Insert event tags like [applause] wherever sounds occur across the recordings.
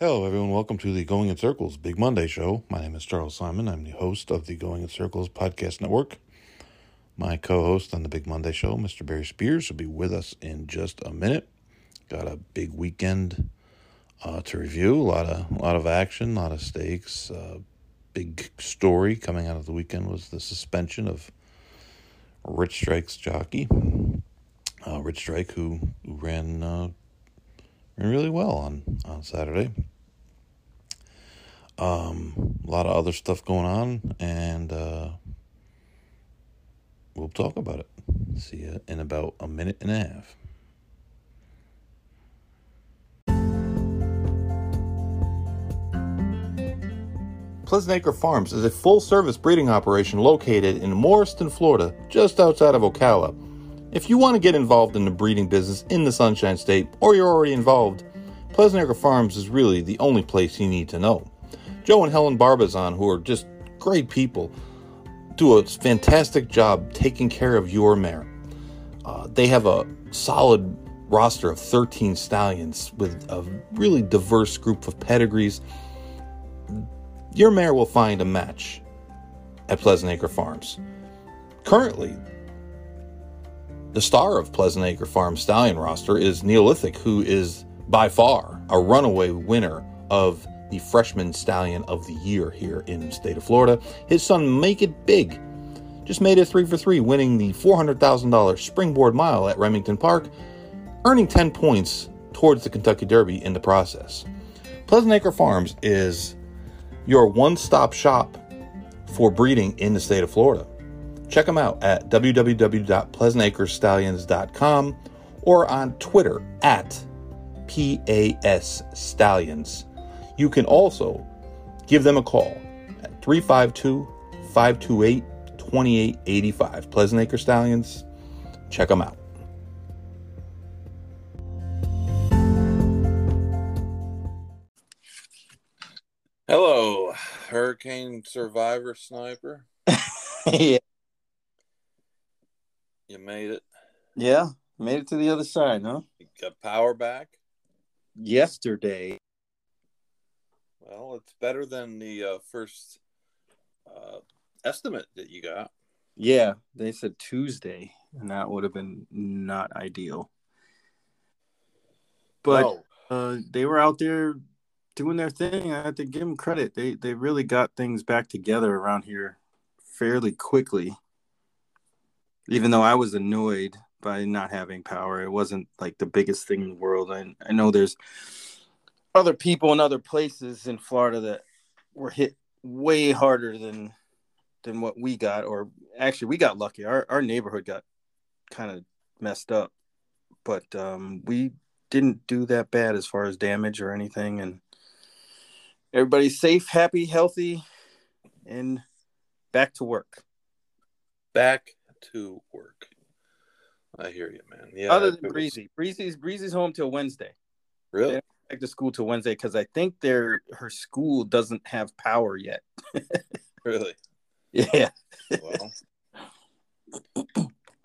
Hello, everyone. Welcome to the Going in Circles Big Monday show. My name is Charles Simon. I'm the host of the Going in Circles podcast network. My co host on the Big Monday show, Mr. Barry Spears, will be with us in just a minute. Got a big weekend uh, to review. A lot of a lot of action, a lot of stakes. Uh, big story coming out of the weekend was the suspension of Rich Strike's jockey, uh, Rich Strike, who, who ran uh, really well on on Saturday. Um, a lot of other stuff going on, and uh, we'll talk about it. See you in about a minute and a half. Pleasant Acre Farms is a full service breeding operation located in Morriston, Florida, just outside of Ocala. If you want to get involved in the breeding business in the Sunshine State, or you're already involved, Pleasant Acre Farms is really the only place you need to know. Joe and Helen Barbazon, who are just great people, do a fantastic job taking care of your mare. Uh, they have a solid roster of 13 stallions with a really diverse group of pedigrees. Your mare will find a match at Pleasant Acre Farms. Currently, the star of Pleasant Acre Farm stallion roster is Neolithic, who is by far a runaway winner of the freshman stallion of the year here in the state of Florida. His son, Make It Big, just made it three for three, winning the $400,000 springboard mile at Remington Park, earning 10 points towards the Kentucky Derby in the process. Pleasant Acre Farms is your one stop shop for breeding in the state of Florida. Check them out at www.pleasantacrestallions.com or on Twitter at PAS Stallions. You can also give them a call at 352 528 2885. Pleasant Acre Stallions, check them out. Hello, Hurricane Survivor Sniper. [laughs] yeah. You made it. Yeah. Made it to the other side, huh? You got power back. Yesterday. Well, it's better than the uh, first uh, estimate that you got. Yeah, they said Tuesday, and that would have been not ideal. But No. uh, they were out there doing their thing. I have to give them credit. They they really got things back together around here fairly quickly. Even though I was annoyed by not having power, it wasn't like the biggest thing in the world. I I know there's other people in other places in Florida that were hit way harder than than what we got or actually we got lucky our our neighborhood got kind of messed up but um we didn't do that bad as far as damage or anything and everybody's safe happy healthy and back to work Back to work. I hear you, man. Yeah. other than breezy breezy's breezy's home till wednesday Really? Back to school till wednesday because i think their her school doesn't have power yet [laughs] Really? yeah Well,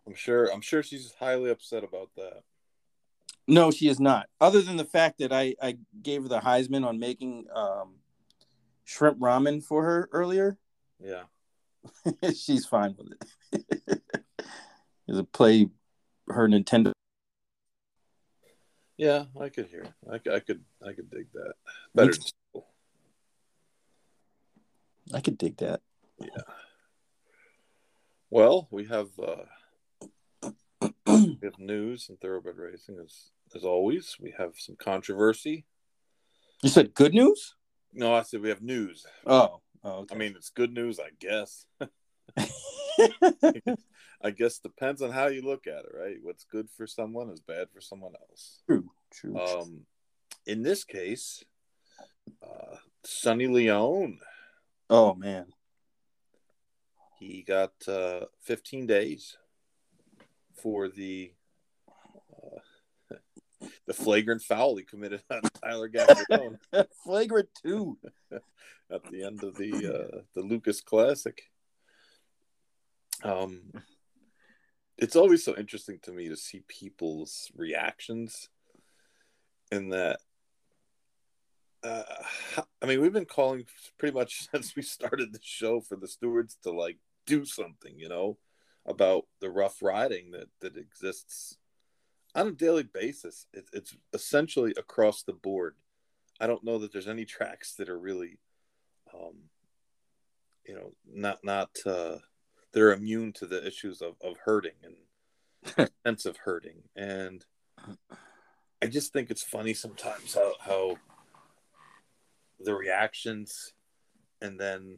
I'm sure. I'm sure she's highly upset about that. No, she is not. Other than the fact that I, I gave her the Heisman on making um, shrimp ramen for her earlier, Yeah. [laughs] she's fine with it. [laughs] Is a play her Nintendo. Yeah, I could hear. I, I could. I could dig that. Better. than. I could dig that. Yeah. Well, we have uh, we have news and thoroughbred racing as as always. We have some controversy. You said good news? No, I said we have news. Oh, oh okay. I mean, it's good news, I guess. [laughs] I guess depends on how you look at it, right? What's good for someone is bad for someone else. true, true. Um, in this case, uh, Sonny Leon, oh man, he got uh, 15 days for the uh, [laughs] the flagrant foul he committed on [laughs] Tyler Gaffalione [laughs] flagrant two. at the end of the uh, the Lukas Classic. Um, it's always so interesting to me to see people's reactions in that uh, I mean, we've been calling pretty much [laughs] since we started the show for the stewards to like do something, you know, about the rough riding that that exists on a daily basis. It, it's essentially across the board. I don't know that there's any tracks that are really, um, you know, not not uh, they're immune to the issues of of herding and [laughs] sense of herding. And I just think it's funny sometimes how how the reactions and then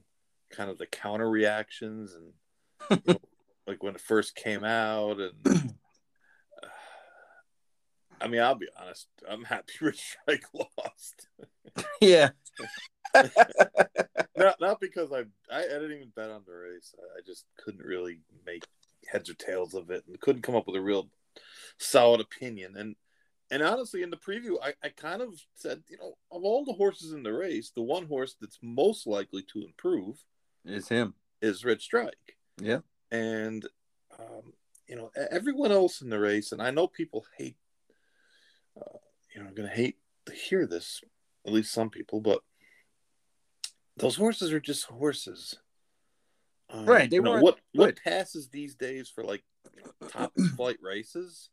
kind of the counter reactions and you know, [laughs] like when it first came out and uh, [clears throat] I mean I'll be honest I'm happy [laughs] Rich Strike lost yeah [laughs] not not because I, I I didn't even bet on the race I, I just couldn't really make heads or tails of it and couldn't come up with a real solid opinion and and honestly, in the preview, I, I kind of said, you know, of all the horses in the race, the one horse that's most likely to improve is him, is Red Strike. Yeah. And, um, you know, everyone else in the race, and I know people hate, uh, you know, going to hate to hear this, at least some people, but those horses are just horses. Um, right. They were what what passes these days for like top [clears throat] flight races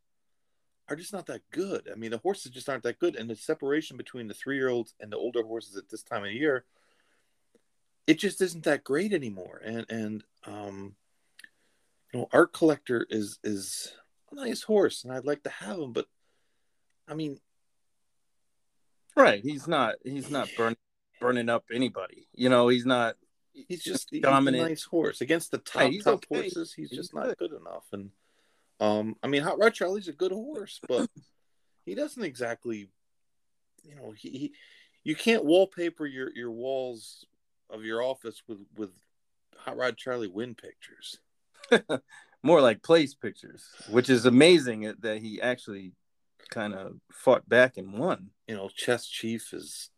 are just not that good. I mean, the horses just aren't that good, and the separation between the three year olds and the older horses at this time of year, it just isn't that great anymore. And and um, you know, Art Collector is is a nice horse, and I'd like to have him, but I mean, right? He's not he's not burning burning up anybody. You know, he's not. He's just dominant. a nice horse against the top top okay. horses. He's, he's just good. not good enough, and um, I mean, Hot Rod Charlie's a good horse, but [laughs] he doesn't exactly, you know, he, he you can't wallpaper your your walls of your office with with Hot Rod Charlie win pictures. [laughs] More like place pictures, which is amazing that he actually kind of fought back and won. You know, Chess Chief is,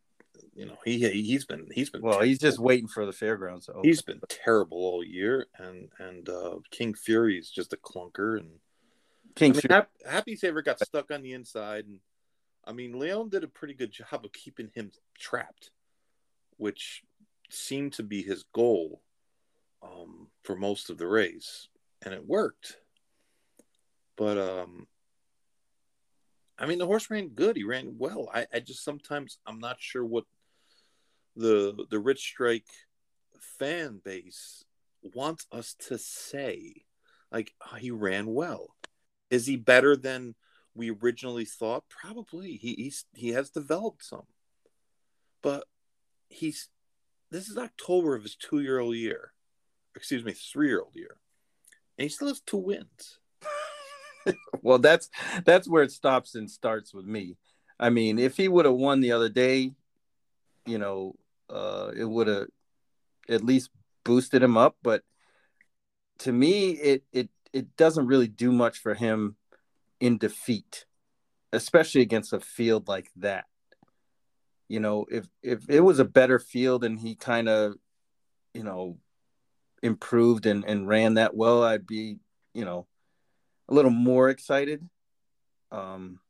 you know, he he's been he's been well. Terrible. He's just waiting for the fairgrounds. He's been terrible all year, and and uh, King Fury is just a clunker, and King I mean, Happy, Happy Saver got stuck on the inside, and I mean, Leon did a pretty good job of keeping him trapped, which seemed to be his goal um, for most of the race, and it worked. But um, I mean, the horse ran good. He ran well. I, I just sometimes I'm not sure what the the Rich Strike fan base wants us to say. Like oh, he ran well. Is he better than we originally thought? Probably. He he's, he has developed some, but he's this is October of his two year old year, excuse me, three year old year, and he still has two wins. [laughs] well, that's that's where it stops and starts with me. I mean, if he would have won the other day, you know, uh, it would have at least boosted him up. But to me, it it it doesn't really do much for him in defeat, especially against a field like that. You know, if if it was a better field and he kind of, you know, improved and, and ran that well, I'd be, you know, a little more excited. Um,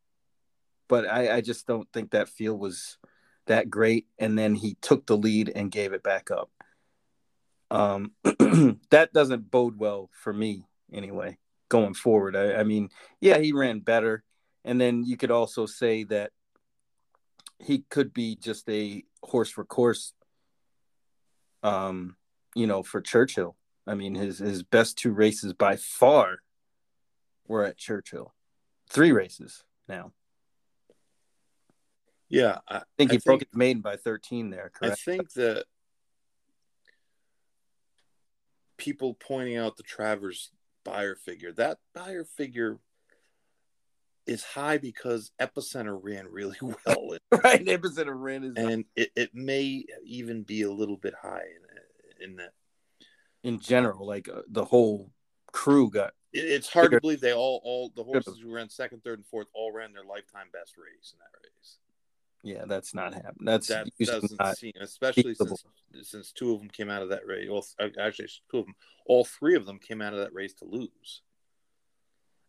but I, I just don't think that field was that great. And then he took the lead and gave it back up. Um, [clears throat] that doesn't bode well for me anyway going forward. I, I mean, yeah, he ran better, and then you could also say that he could be just a horse for course. Um, you know, for Churchill. I mean, his his best two races by far were at Churchill. Three races now. Yeah, I, I think he I broke think, his maiden by thirteen there. Correct. I think that people pointing out the Travers Beyer figure. That Beyer figure is high because Epicenter ran really [laughs] well. [laughs] right, Epicenter ran is and it, it may even be a little bit high in, in that. In general, like uh, the whole crew got. It, it's hard to believe they all all the horses who ran second, third, and fourth all ran their lifetime best race in that race. Yeah, that's not happening. That's that doesn't seem, especially since since two of them came out of that race. Well, uh, actually, two of them, all three of them came out of that race to lose.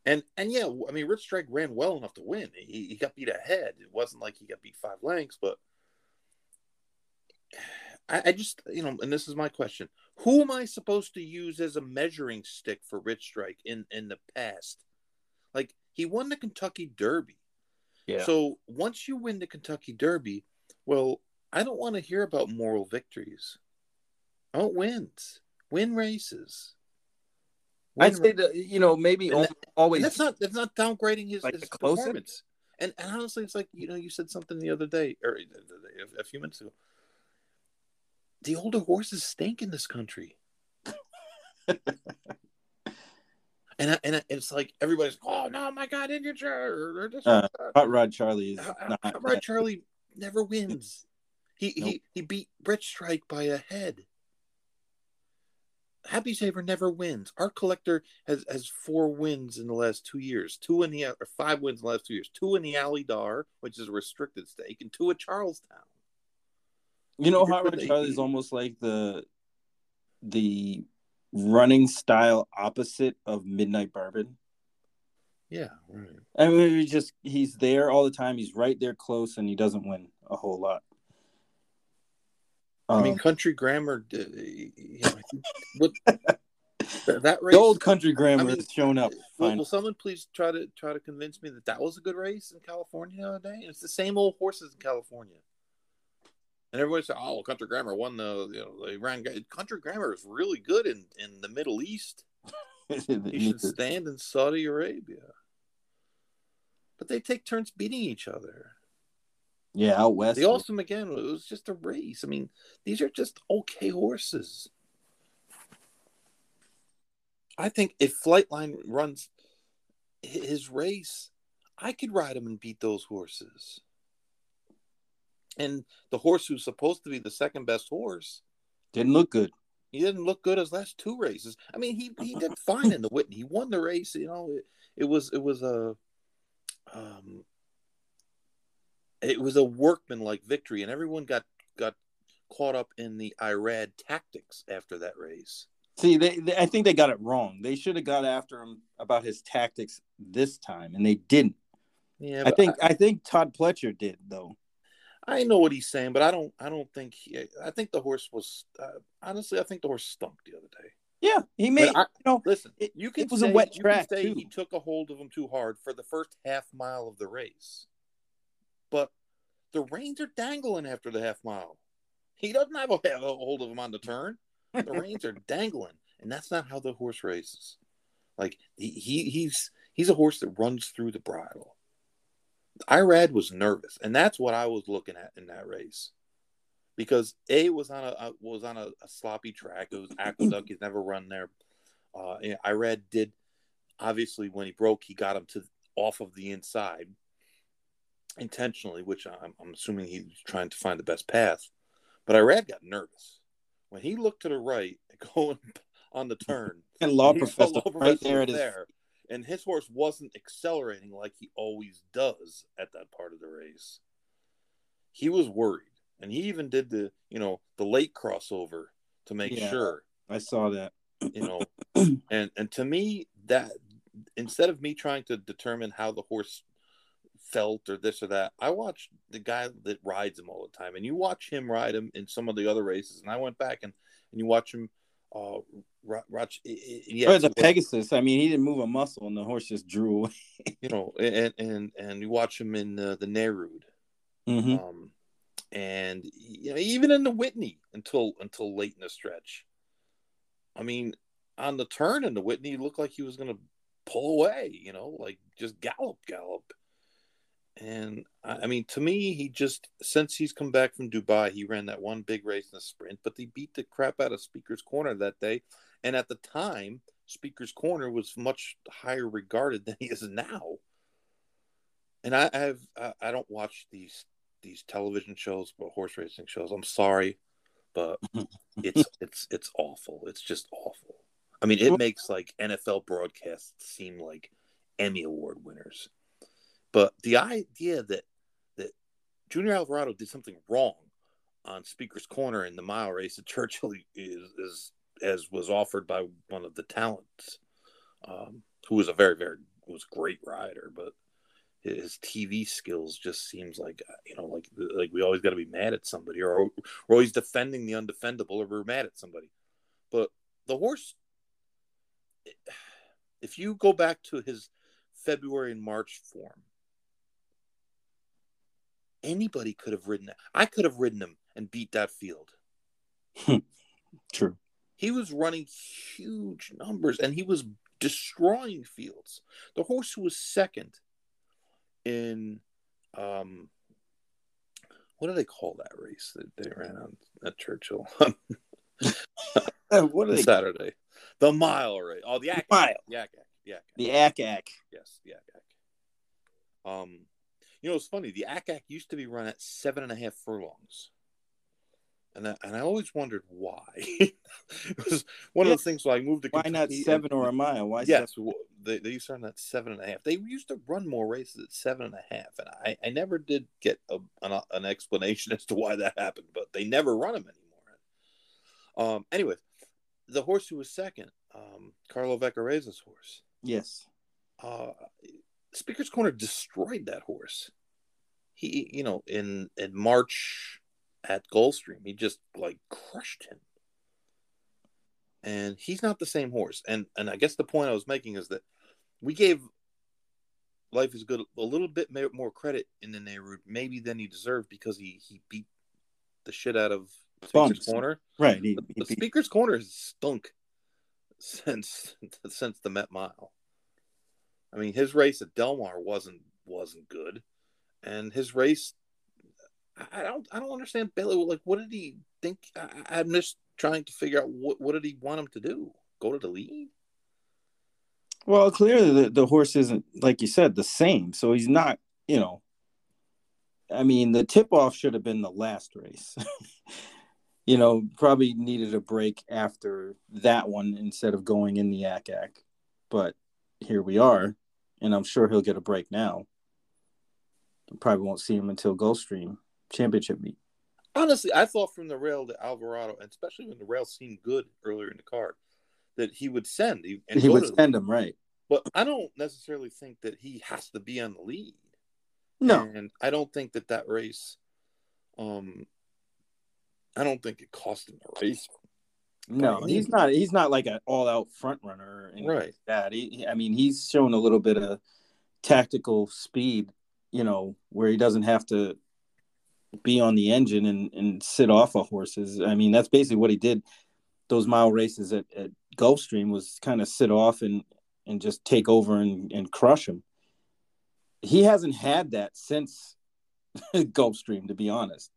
And and yeah, I mean, Rich Strike ran well enough to win. He, he got beat ahead. It wasn't like he got beat five lengths, but I, I just you know, and this is my question: Who am I supposed to use as a measuring stick for Rich Strike in in the past? Like he won the Kentucky Derby. Yeah. So once you win the Kentucky Derby, well, I don't want to hear about moral victories. I want wins, win races. Win I'd say that you know maybe And al- always and that's not that's not downgrading his, Like his performance. And, and honestly, it's like you know you said something the other day or the other day, a, a few minutes ago. The older horses stink in this country. [laughs] and I, and I, it's like everybody's oh no my god Indian Charlie Uh. Hot Rod Charlie is not. Hot Rod Charlie never wins. He Nope. he he beat Rich Strike by a head. Happy Saver never wins. Art Collector has has four wins in the last two years. Two in the or five wins in the last two years. Two in the Alydar, which is a restricted stake, and two at Charles Town. You know, Hot Rod Charlie is almost like the the running style opposite of Midnight Bourbon. Yeah, right. I mean, he just he's there all the time. He's right there close, and he doesn't win a whole lot. I mean, Um, Country Grammar. uh, you know, what [laughs] that, that race. the old country grammar I mean, has shown up. Will, will someone please try to try to convince me that that was a good race in California the other day? It's the same old horses in California, and everybody said, "Oh, Country Grammar won the you know they ran." Country Grammar is really good in in the Middle East. [laughs] He should stand in Saudi Arabia, but they take turns beating each other. yeah, out west. The Awesome again, it was just a race. I mean, these are just okay horses. I think if Flightline runs his race, I could ride him and beat those horses. And the horse who's supposed to be the second best horse, Didn't look good. he didn't look good his last two races. I mean, he he did fine in the Whitney. He won the race. You know, it, it was it was a um, it was a workmanlike victory, and everyone got got caught up in the Irad tactics after that race. See, they, they I think they got it wrong. They should have got after him about his tactics this time, and they didn't. Yeah, I think I think Todd Pletcher did though. I, know what he's saying, but I don't. I don't think. He, I think the horse was. Uh, honestly, I think the horse stunk the other day. Yeah, he made. I- you know, Listen, It- you can it was a say, wet you track, say too. he took a hold of him too hard for the first half mile of the race, but the reins are dangling after the half mile. He doesn't have a, have [laughs] a hold of him on the turn. The [laughs] reins are dangling, and that's not how the horse races. Like he, he he's he's a horse that runs through the bridle. Irad was nervous, and that's what I was looking at in that race, because a was on a uh, was on a, a sloppy track. It was aqueduct. [clears throat] He's never run there. Uh, Irad did obviously when he broke, he got him to off of the inside intentionally, which I'm, I'm assuming he was trying to find the best path. But Irad got nervous when he looked to the right, [laughs] going on the turn. and law professor the law right professor there at his there. And his horse wasn't accelerating like he always does at that part of the race. He was worried. And he even did the, you know, the late crossover to make Yeah. sure, I saw that. you know. [clears throat] and and to me, that instead of me trying to determine how the horse felt or this or that, I watched the guy that rides him all the time. And you watch him ride him in some of the other races. And I went back and, and you watch him uh ro- watch yeah, Oh, the Pegasus. I mean, he didn't move a muscle, and the horse just drew away. you know, and and and you watch him in uh, the Nehrud, Mhm. um, and you know, even in the Whitney until until late in the stretch. I mean, on the turn in the Whitney, he looked like he was going to pull away. You know, like just gallop, gallop. And I I mean, to me, he just since he's come back from Dubai, he ran that one big race in the sprint, but he beat the crap out of Speaker's Corner that day. And at the time, Speaker's Corner was much higher regarded than he is now. And I, have I, I don't watch these these television shows, but horse racing shows. I'm sorry, but [laughs] it's it's it's awful. It's just awful. I mean, it makes like NFL broadcasts seem like Emmy Award winners. But the idea that that Junior Alvarado did something wrong on Speaker's Corner in the mile race at Churchill is, is as was offered by one of the talents, um, who was a very very was a great rider, but his TV skills just seems like you know like like we always got to be mad at somebody or we're always defending the undefendable or we're mad at somebody. But the horse, if you go back to his February and March form, anybody could have ridden. That I could have ridden him and beat that field. [laughs] True. He was running huge numbers and he was destroying fields. The horse who was second in um what do they call that race that they ran on at Churchill? [laughs] what are they? Saturday. The mile race. Oh, the Yak Mile. Ack Ack. The Ack Ack. Yes, the Yak Um, you know, it's funny. The Yak used to be run at seven and a half furlongs and I, and I always wondered why. [laughs] it was one yeah. of the things. So I moved to why not seven and, or a mile? Why? Yes, seven? they, they used to run at seven and a half. They used to run more races at seven and a half, and I, I never did get a, an, an explanation [laughs] as to why that happened. But they never run them anymore. Um. Anyway, the horse who was second, um, Carlo Vaccarezza's horse. Yes. Uh, Speaker's Corner destroyed that horse. He, you know, in in March at Gulfstream. He just like crushed him. And he's not the same horse. And and I guess the point I was making is that we gave Life is Good a little bit more credit in the Nehru maybe than he deserved because he he beat the shit out of Speaker's. Corner. Right. He, the, he the Speaker's Corner has stunk [laughs] since since the Met Mile. I mean, his race at Del Mar wasn't wasn't good, and his race I don't I don't understand Bailey. Like, what did he think? I, am just trying to figure out what what did he want him to do? Go to the lead? Well, clearly the, the horse isn't like you said the same. So he's not. You know, I mean, the tip off should have been the last race. [laughs] you know, probably needed a break after that one instead of going in the Ack Ack. But here we are, and I'm sure he'll get a break now. Probably won't see him until Gulfstream championship meet. Honestly, I thought from the rail to Alvarado, and especially when the rail seemed good earlier in the card, that he would send. he would send him right. But I don't necessarily think that he has to be on the lead. No, and I don't think that that race, um, I don't think it cost him the race. No, he's not. He's not like an all-out front runner, right? Like that. He, I mean, he's shown a little bit of tactical speed. You know, where he doesn't have to be on the engine and, and sit off of horses. I mean, that's basically what he did. Those mile races at, at Gulfstream was kind of sit off and and just take over and, and crush him. He hasn't had that since [laughs] Gulfstream, to be honest.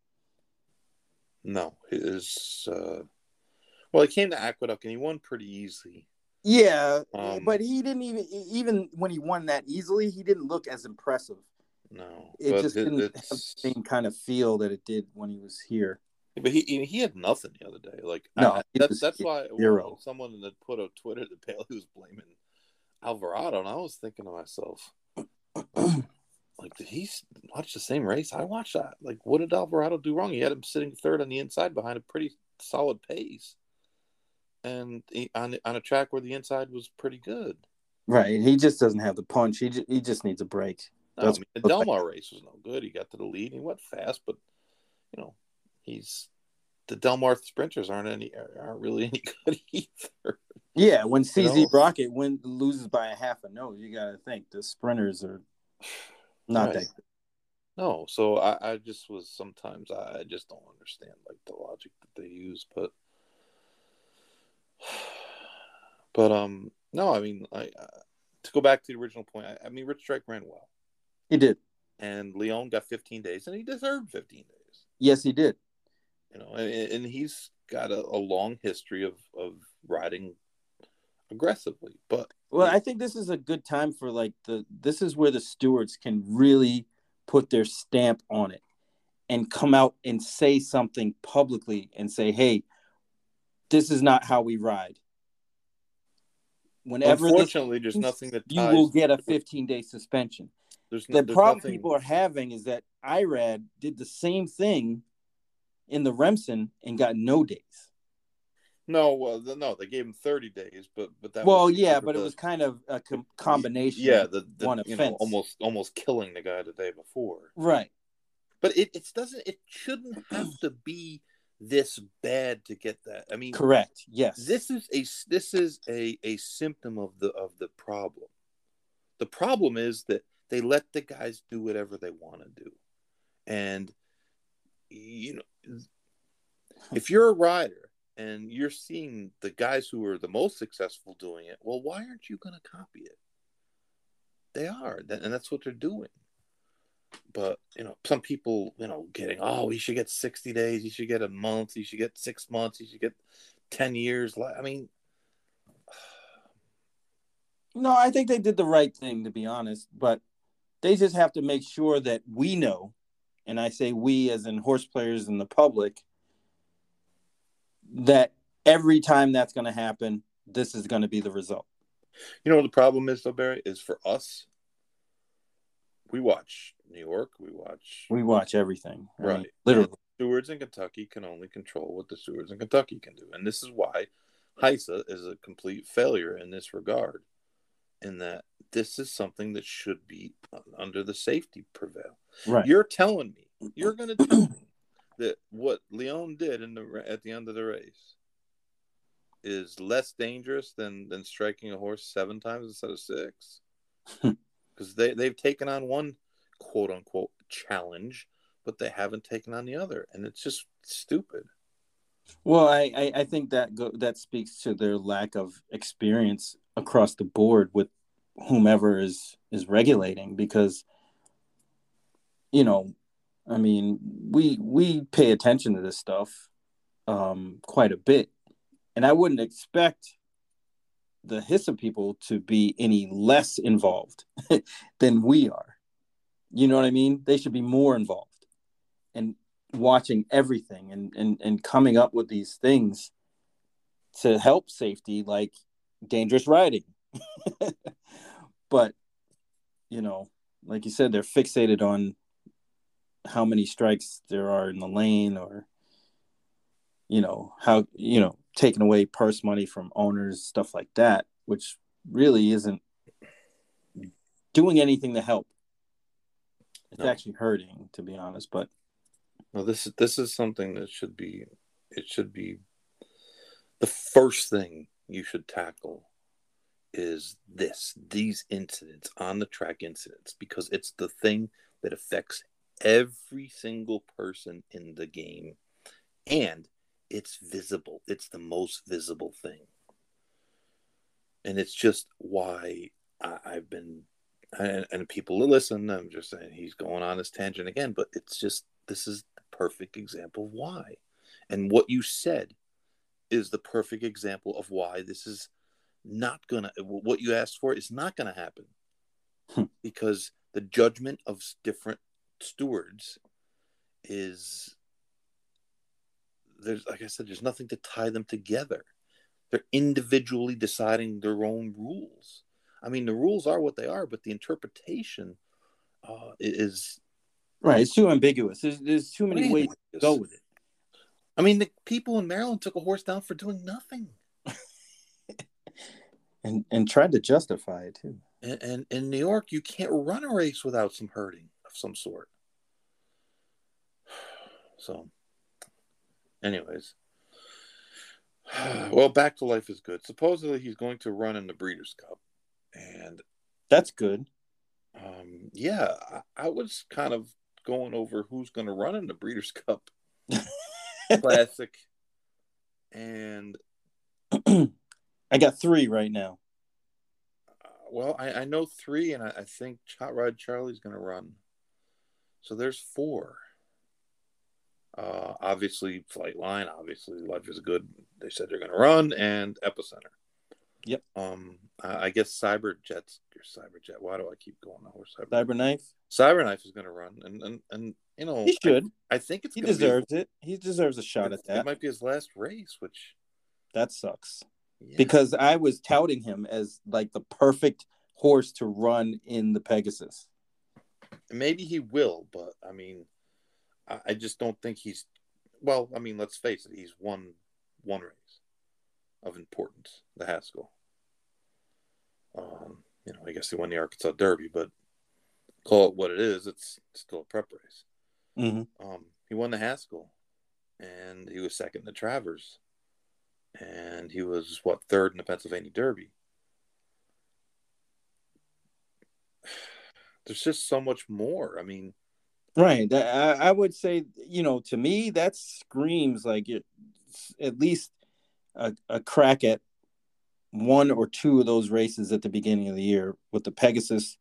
No, his uh, well, he came to Aqueduct and he won pretty easily. Yeah, um, but he didn't even even when he won that easily, he didn't look as impressive. No, it just didn't have the same kind of feel that it did when he was here. But he he had nothing the other day. Like no, I, that's that's why zero. someone that put a Twitter that Bailey was blaming Alvarado, and I was thinking to myself, [clears throat] like, did he watch the same race I watched? That like, what did Alvarado do wrong? He had him sitting third on the inside behind a pretty solid pace, and he, on on a track where the inside was pretty good. Right, he just doesn't have the punch. He just, he just needs a break. No, I mean, the Del Mar race was no good. He got to the lead. He went fast, but you know, he's the Del Mar sprinters aren't any aren't really any [laughs] good either. Yeah, when CZ you know? Rocket win loses by a half a nose, you got to think the sprinters are [sighs] not right. that. Good. No, so I, I just was sometimes I, I just don't understand like the logic that they use, but but um no, I mean I uh, to go back to the original point, I, I mean Rich Strike ran well. He did. And Leon got 15 days, and he deserved 15 days. Yes, he did. You know, and, and he's got a, a long history of, of riding aggressively. But well, I think this is a good time for like the this is where the stewards can really put their stamp on it and come out and say something publicly and say, "Hey, this is not how we ride." Whenever unfortunately, this, there's nothing that you will get a 15 day suspension. There's no, the there's problem nothing... people are having is that Irad did the same thing in the Remsen and got no days. No, well, the, no, they gave him 30 days, but but that. well, yeah, but of it was kind of a com- combination. Yeah, the, the one offense. know almost almost killing the guy the day before. right. But it it doesn't it shouldn't have to be this bad to get that. I mean, Correct. Yes. this is a this is a a symptom of the of the problem. The problem is that they let the guys do whatever they want to do, and you know, if you're a rider and you're seeing the guys who are the most successful doing it, well, why aren't you going to copy it? They are, and that's what they're doing. But you know, some people, you know, getting oh, he should get sixty days, he should get a month, he should get six months, he should get ten years. I mean, [sighs] No, I think they did the right thing to be honest, but they just have to make sure that we know, and I say we as in horse players and the public, that every time that's going to happen, this is going to be the result. You know what the problem is, though, Barry, is for us. We watch New York. We watch We watch everything, mean, right. literally. Stewards in Kentucky can only control what the stewards in Kentucky can do, and this is why HISA is a complete failure in this regard. In that this is something that should be under the safety prevail. Right. You're telling me you're going to tell me that what Leon did in the at the end of the race is less dangerous than than striking a horse seven times instead of six [laughs] because they they've taken on one quote unquote challenge but they haven't taken on the other and it's just stupid. Well, I, I, I think that go, that speaks to their lack of experience across the board with whomever is is regulating because you know i mean we we pay attention to this stuff um quite a bit and i wouldn't expect the HISA people to be any less involved [laughs] than we are you know what i mean? They should be more involved and watching everything and and, and coming up with these things to help safety like dangerous riding. [laughs] But you know like you said they're fixated on how many strikes there are in the lane or you know how you know taking away purse money from owners stuff like that which really isn't doing anything to help it's No. actually hurting to be honest but no this is this is something that should be it should be the first thing you should tackle is this these incidents on the track incidents because it's the thing that affects every single person in the game and it's visible it's the most visible thing and it's just why I, i've been and, and people that listen. I'm just saying he's going on his tangent again but it's just this is the perfect example of why. And what you said is the perfect example of why this is not gonna what you asked for is not gonna happen. Hmm. because the judgment of different stewards is there's like i said there's nothing to tie them together. They're individually deciding their own rules i mean the rules are what they are but the interpretation uh, is right it's too ambiguous. There's, there's too many ways to go with it. I mean, the people in Maryland took a horse down for doing nothing, [laughs] and and tried to justify it too. And, and in New York, you can't run a race without some herding of some sort. [sighs] So, anyways, [sighs] well, back to life is good. Supposedly, he's going to run in the Breeders' Cup, and that's good um, yeah, I, I was kind of going over who's going to run in the Breeders' Cup [laughs] Classic, and [clears throat] I got three right now. Uh, well, I, I know three, and I, I think Hot Rod Charlie's going to run. So there's four. Uh, obviously, Flightline. Obviously, Life is Good. They said they're going to run, and Epicenter. Yep. Um, I, guess Cyberjets or Cyberjet. Why do I keep going over Cyber? Cyberknife. Cyberknife is going to run, and and and you know, He should. I, I think it's He deserves it. He deserves a shot at that. It might be his last race, which That sucks. yeah. Because I was touting him as like the perfect horse to run in the Pegasus. maybe he will, but I mean, I, I just don't think he's. Well, I mean, let's face it, he's won one race. Of importance, the Haskell. Um, you know, I guess he won the Arkansas Derby, but call it what it is, it's still a prep race. Mm-hmm. Um, he won the Haskell, and he was second in the Travers, and he was what third in the Pennsylvania Derby. [sighs] There's just so much more. I mean, right. I, I would say, you know, to me, that screams like it, at least a, a crack at one or two of those races at the beginning of the year with the Pegasus,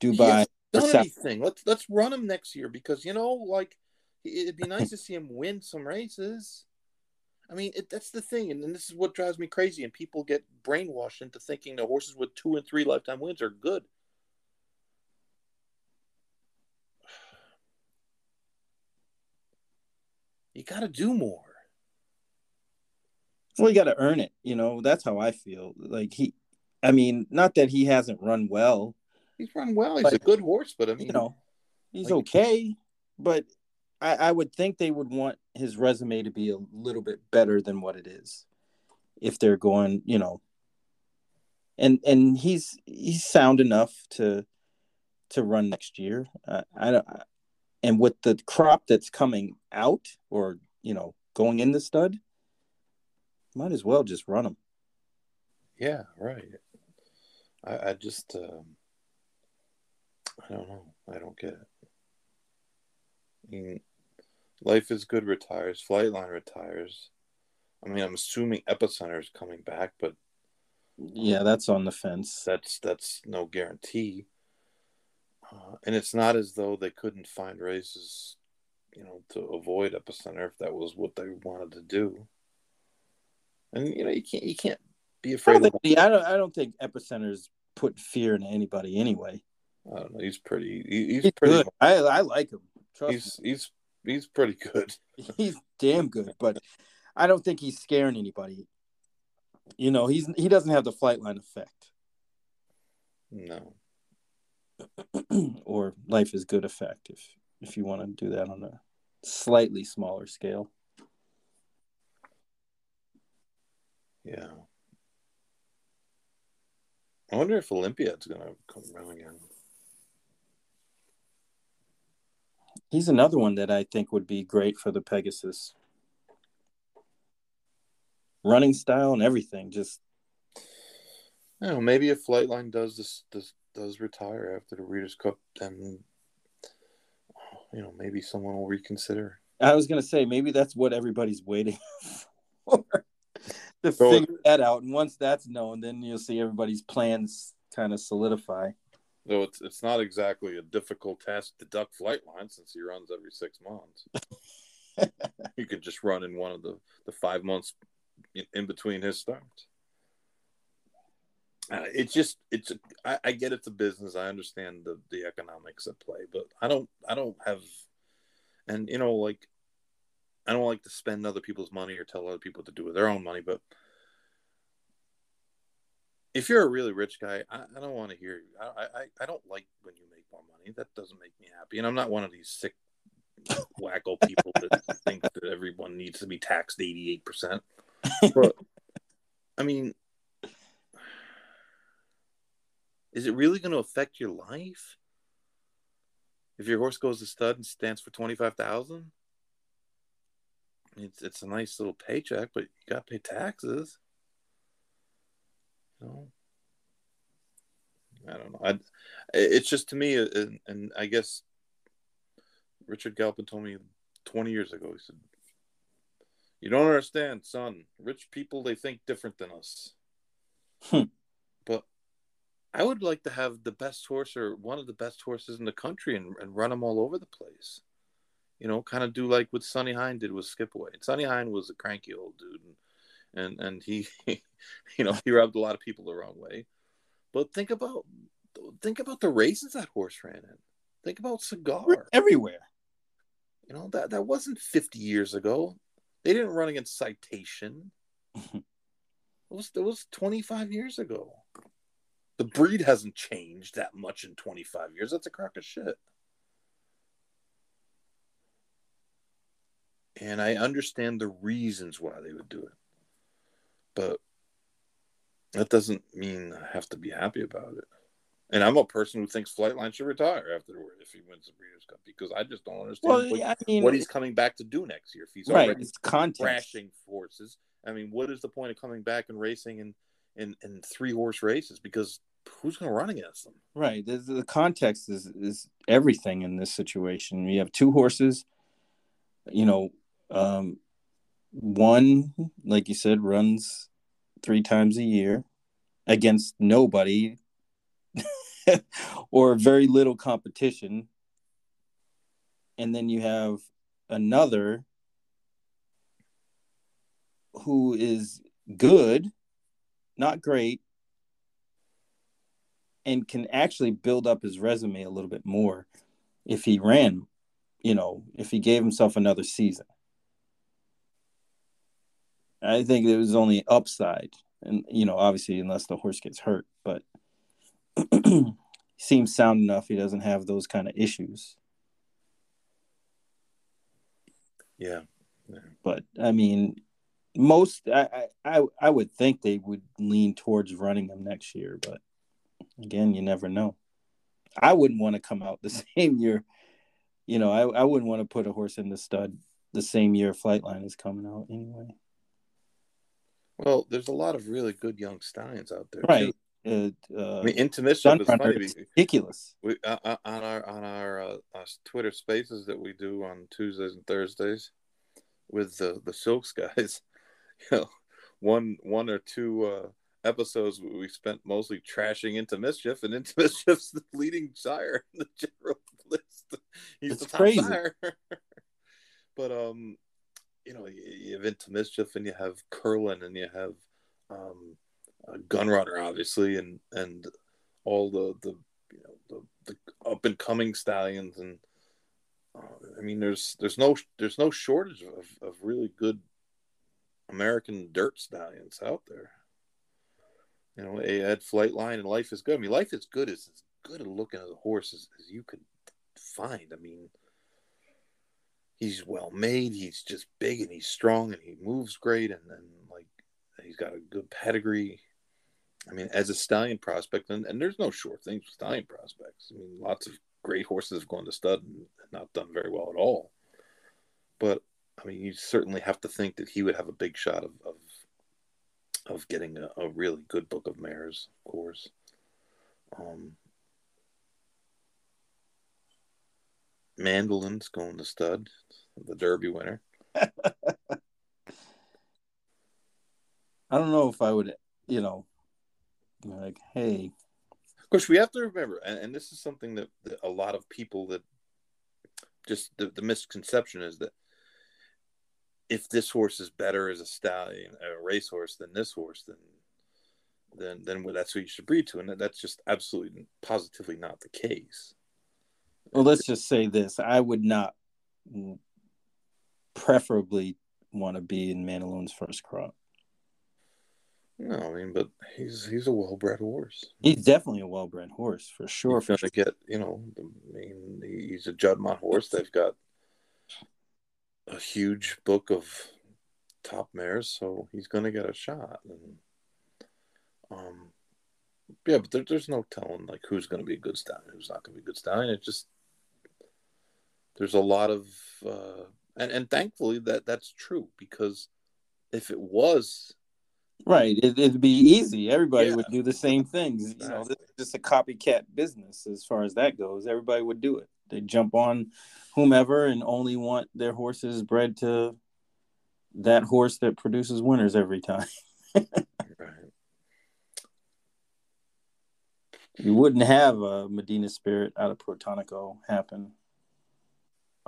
Dubai. Done anything. Let's let's run him next year because you know, like, it'd be nice [laughs] to see him win some races. I mean, it, that's the thing, and, and, this is what drives me crazy. And people get brainwashed into thinking the horses with two and three lifetime wins are good. [sighs] You got to do more. Well, you got to earn it. You know, that's how I feel. Like he, I mean, not that he hasn't run well. He's run well. He's but, a good horse, but I mean, you know, he's like, okay. But I, I would think they would want his resume to be a little bit better than what it is, if they're going, you know. And and he's he's sound enough to to run next year. Uh, I don't, and with the crop that's coming out, or you know, going in the stud, might as well just run them. Yeah, right. I, I just, um, I don't know. I don't get it. I mean, Life is Good retires. Flightline retires. I mean, I'm assuming Epicenter is coming back, but yeah, that's on the fence. That's that's no guarantee. Uh, and it's not as though they couldn't find races, you know, to avoid Epicenter if that was what they wanted to do. And you know, you can't you can't be afraid. I don't, of... think, I don't, I don't think Epicenter's put fear into anybody anyway. I don't know. He's pretty. He, he's, he's, pretty. Good. I I like him. Trust he's me. he's he's pretty good. [laughs] he's damn good, but I don't think he's scaring anybody. You know, he's he doesn't have the flight line effect. No. [clears throat] or life is good effect if if you want to do that on a slightly smaller scale. Yeah. I wonder if Olympiad's going to come around again. He's another one that I think would be great for the Pegasus. Running style and everything, just. Don't know, maybe if Flightline does this, this does retire after the Breeders' Cup, then you know maybe someone will reconsider. I was gonna say maybe that's what everybody's waiting [laughs] for to so, figure that out. And once that's known, then you'll see everybody's plans kind of solidify. Though it's it's not exactly a difficult task to duck Flightline since he runs every six months. [laughs] you could just run in one of the, the five months in between his starts. Uh, it's just it's I, I get it's a business. I understand the the economics at play, but I don't I don't have, and you know like I don't like to spend other people's money or tell other people to do with their own money, but if you're a really rich guy, I, I don't want to hear you. I, I, I don't like when you make more money. That doesn't make me happy. And I'm not one of these sick wacko people that [laughs] think that everyone needs to be taxed 88%. [laughs] But I mean, is it really going to affect your life? If your horse goes to stud and stands for 25,000? It's it's a nice little paycheck, but you got to pay taxes. You know, I don't know. I, it's just to me, and, and I guess Richard Galpin told me 20 years ago. He said, "You don't understand, son. Rich people they think different than us." Hmm. But I would like to have the best horse or one of the best horses in the country and, and run them all over the place you know, kind of do like what Sonny Hine did with Skip Away. And Sonny Hine was a cranky old dude, and and, and [laughs] he, you know, he rubbed a lot of people the wrong way. But think about think about the races that horse ran in. Think about Cigar everywhere. You know that that wasn't fifty years ago. They didn't run against Citation. [laughs] it was it was twenty five years ago. The breed hasn't changed that much in twenty five years. That's a crock of shit. And I understand the reasons why they would do it. But That doesn't mean I have to be happy about it. And I'm a person who thinks Flightline should retire afterward if he wins the Breeders' Cup because I just don't understand Well, what, I mean, what he's coming back to do next year. If he's right, already it's context. crashing forces, I mean, what is the point of coming back and racing in in, in three horse races? Because who's going to run against them? Right. The, the context is is everything in this situation. You have two horses. You know, um, one, like you said, runs three times a year against nobody [laughs] or very little competition. And then you have another who is good, not great, and can actually build up his resume a little bit more if he ran, you know, if he gave himself another season. I think it was only upside, and you know, obviously, unless the horse gets hurt, but he [clears throat] seems sound enough. He doesn't have those kind of issues. Yeah. But I mean, most I, I I would think they would lean towards running him next year, but again, you never know. I wouldn't want to come out the [laughs] same year. You know, I, I wouldn't want to put a horse in the stud the same year Flightline is coming out anyway. Well, there's a lot of really good young stallions out there, Right. too. Uh, uh, I mean, Into Mischief is funny. ridiculous. We, uh, uh, on our on our, uh, our Twitter Spaces that we do on Tuesdays and Thursdays with the the Silks guys, [laughs] you know, one one or two uh, episodes we spent mostly trashing Into Mischief, and Into [laughs] Mischief's the leading sire in the general [laughs] list. He's It's the top crazy. sire. but um, you know, you, have Into Mischief, and you have Curlin, and you have um, uh, Gun Runner, obviously, and and all the the you know the, the up and coming stallions, and uh, I mean, there's there's no there's no shortage of, of really good American dirt stallions out there. You know, a Ed Flightline and Life is Good. I mean, Life is Good is as good a looking as a horse as, as you could find. I mean, he's well made. He's just big and he's strong and he moves great and, and like he's got a good pedigree. I mean, as a stallion prospect, and, and there's no short things with stallion prospects. I mean, lots of great horses have gone to stud and not done very well at all. But I mean, you certainly have to think that he would have a big shot of of, of getting a, a really good book of mares, of course. Um, Mandaloun's going to stud, the Derby winner. [laughs] I don't know if I would, you know, like, hey, Of course, we have to remember, and, and this is something that, that a lot of people that just the, the misconception is that if this horse is better as a stallion, a racehorse than this horse, then then then that's what you should breed to, and that's just absolutely positively not the case. Well, let's just say this: I would not preferably want to be in Mandaloun's first crop. No, I mean, but he's he's a well bred horse. He's definitely a well-bred horse for sure. He's gonna get you know. I mean, he's a Juddmonte horse. They've got a huge book of top mares, so he's gonna get a shot. And um, yeah, but there, there's no telling like who's gonna be a good stallion, who's not gonna be a good stallion. It just there's a lot of uh, and and thankfully that that's true because if it was Right. It, it'd be easy. Everybody Yeah. would do the same things. You know, this is just a copycat business as far as that goes. Everybody would do it. They jump on whomever and only want their horses bred to that horse that produces winners every time. [laughs] right, You wouldn't have a Medina Spirit out of Protonico happen.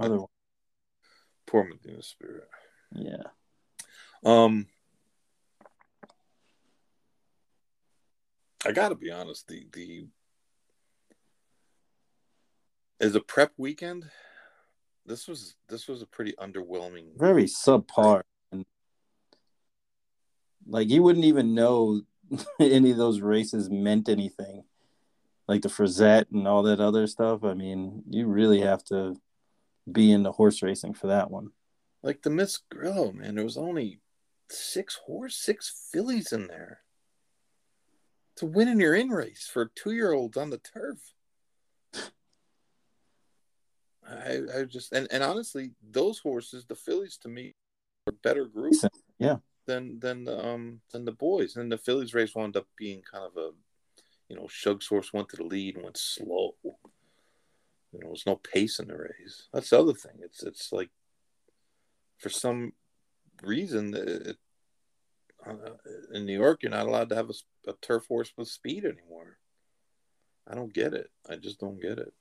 Otherwise, poor Medina Spirit. yeah. Um, I gotta be honest. The the as a prep weekend, this was this was a pretty underwhelming. Very subpar. And like you wouldn't even know [laughs] any of those races meant anything. Like the Frizette and all that other stuff. I mean, you really have to be into horse racing for that one. Like the Miss Grillo, man. There was only six horse, six fillies in there. to win in your in race for two year olds on the turf. I, I just and, and honestly, those horses, the fillies to me, are better group. Yeah. Than than the um than the boys. And the fillies race wound up being kind of a you know, Shug's horse went to the lead and went slow. You know, there's no pace in the race. That's the other thing. It's it's like for some reason it, uh, in New York you're not allowed to have a, a turf horse with speed anymore. I don't get it. I just don't get it.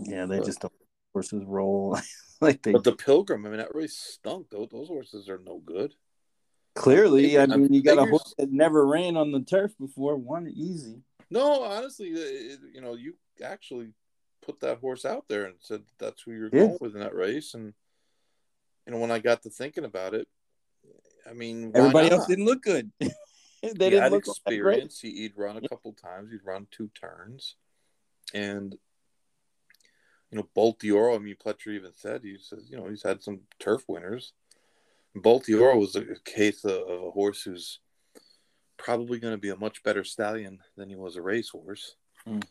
Yeah, they but, just don't horses roll [laughs] like they. But the Pilgrim, I mean, that really stunk. Those those horses are no good. Clearly, I mean, you got a horse that never ran on the turf before. One easy. No, honestly, uh, it, you know, you actually put that horse out there and said that's who you're yeah. going with in that race. And you know, when I got to thinking about it, I mean, everybody not? else didn't look good. [laughs] they he didn't had look experience. He, would run a couple times. He'd run two turns, and you know, Bolt d'Oro. I mean, Pletcher even said he says, you know, he's had some turf winners. Bolt d'Oro was a case of, of a horse who's probably going to be a much better stallion than he was a racehorse. Mm.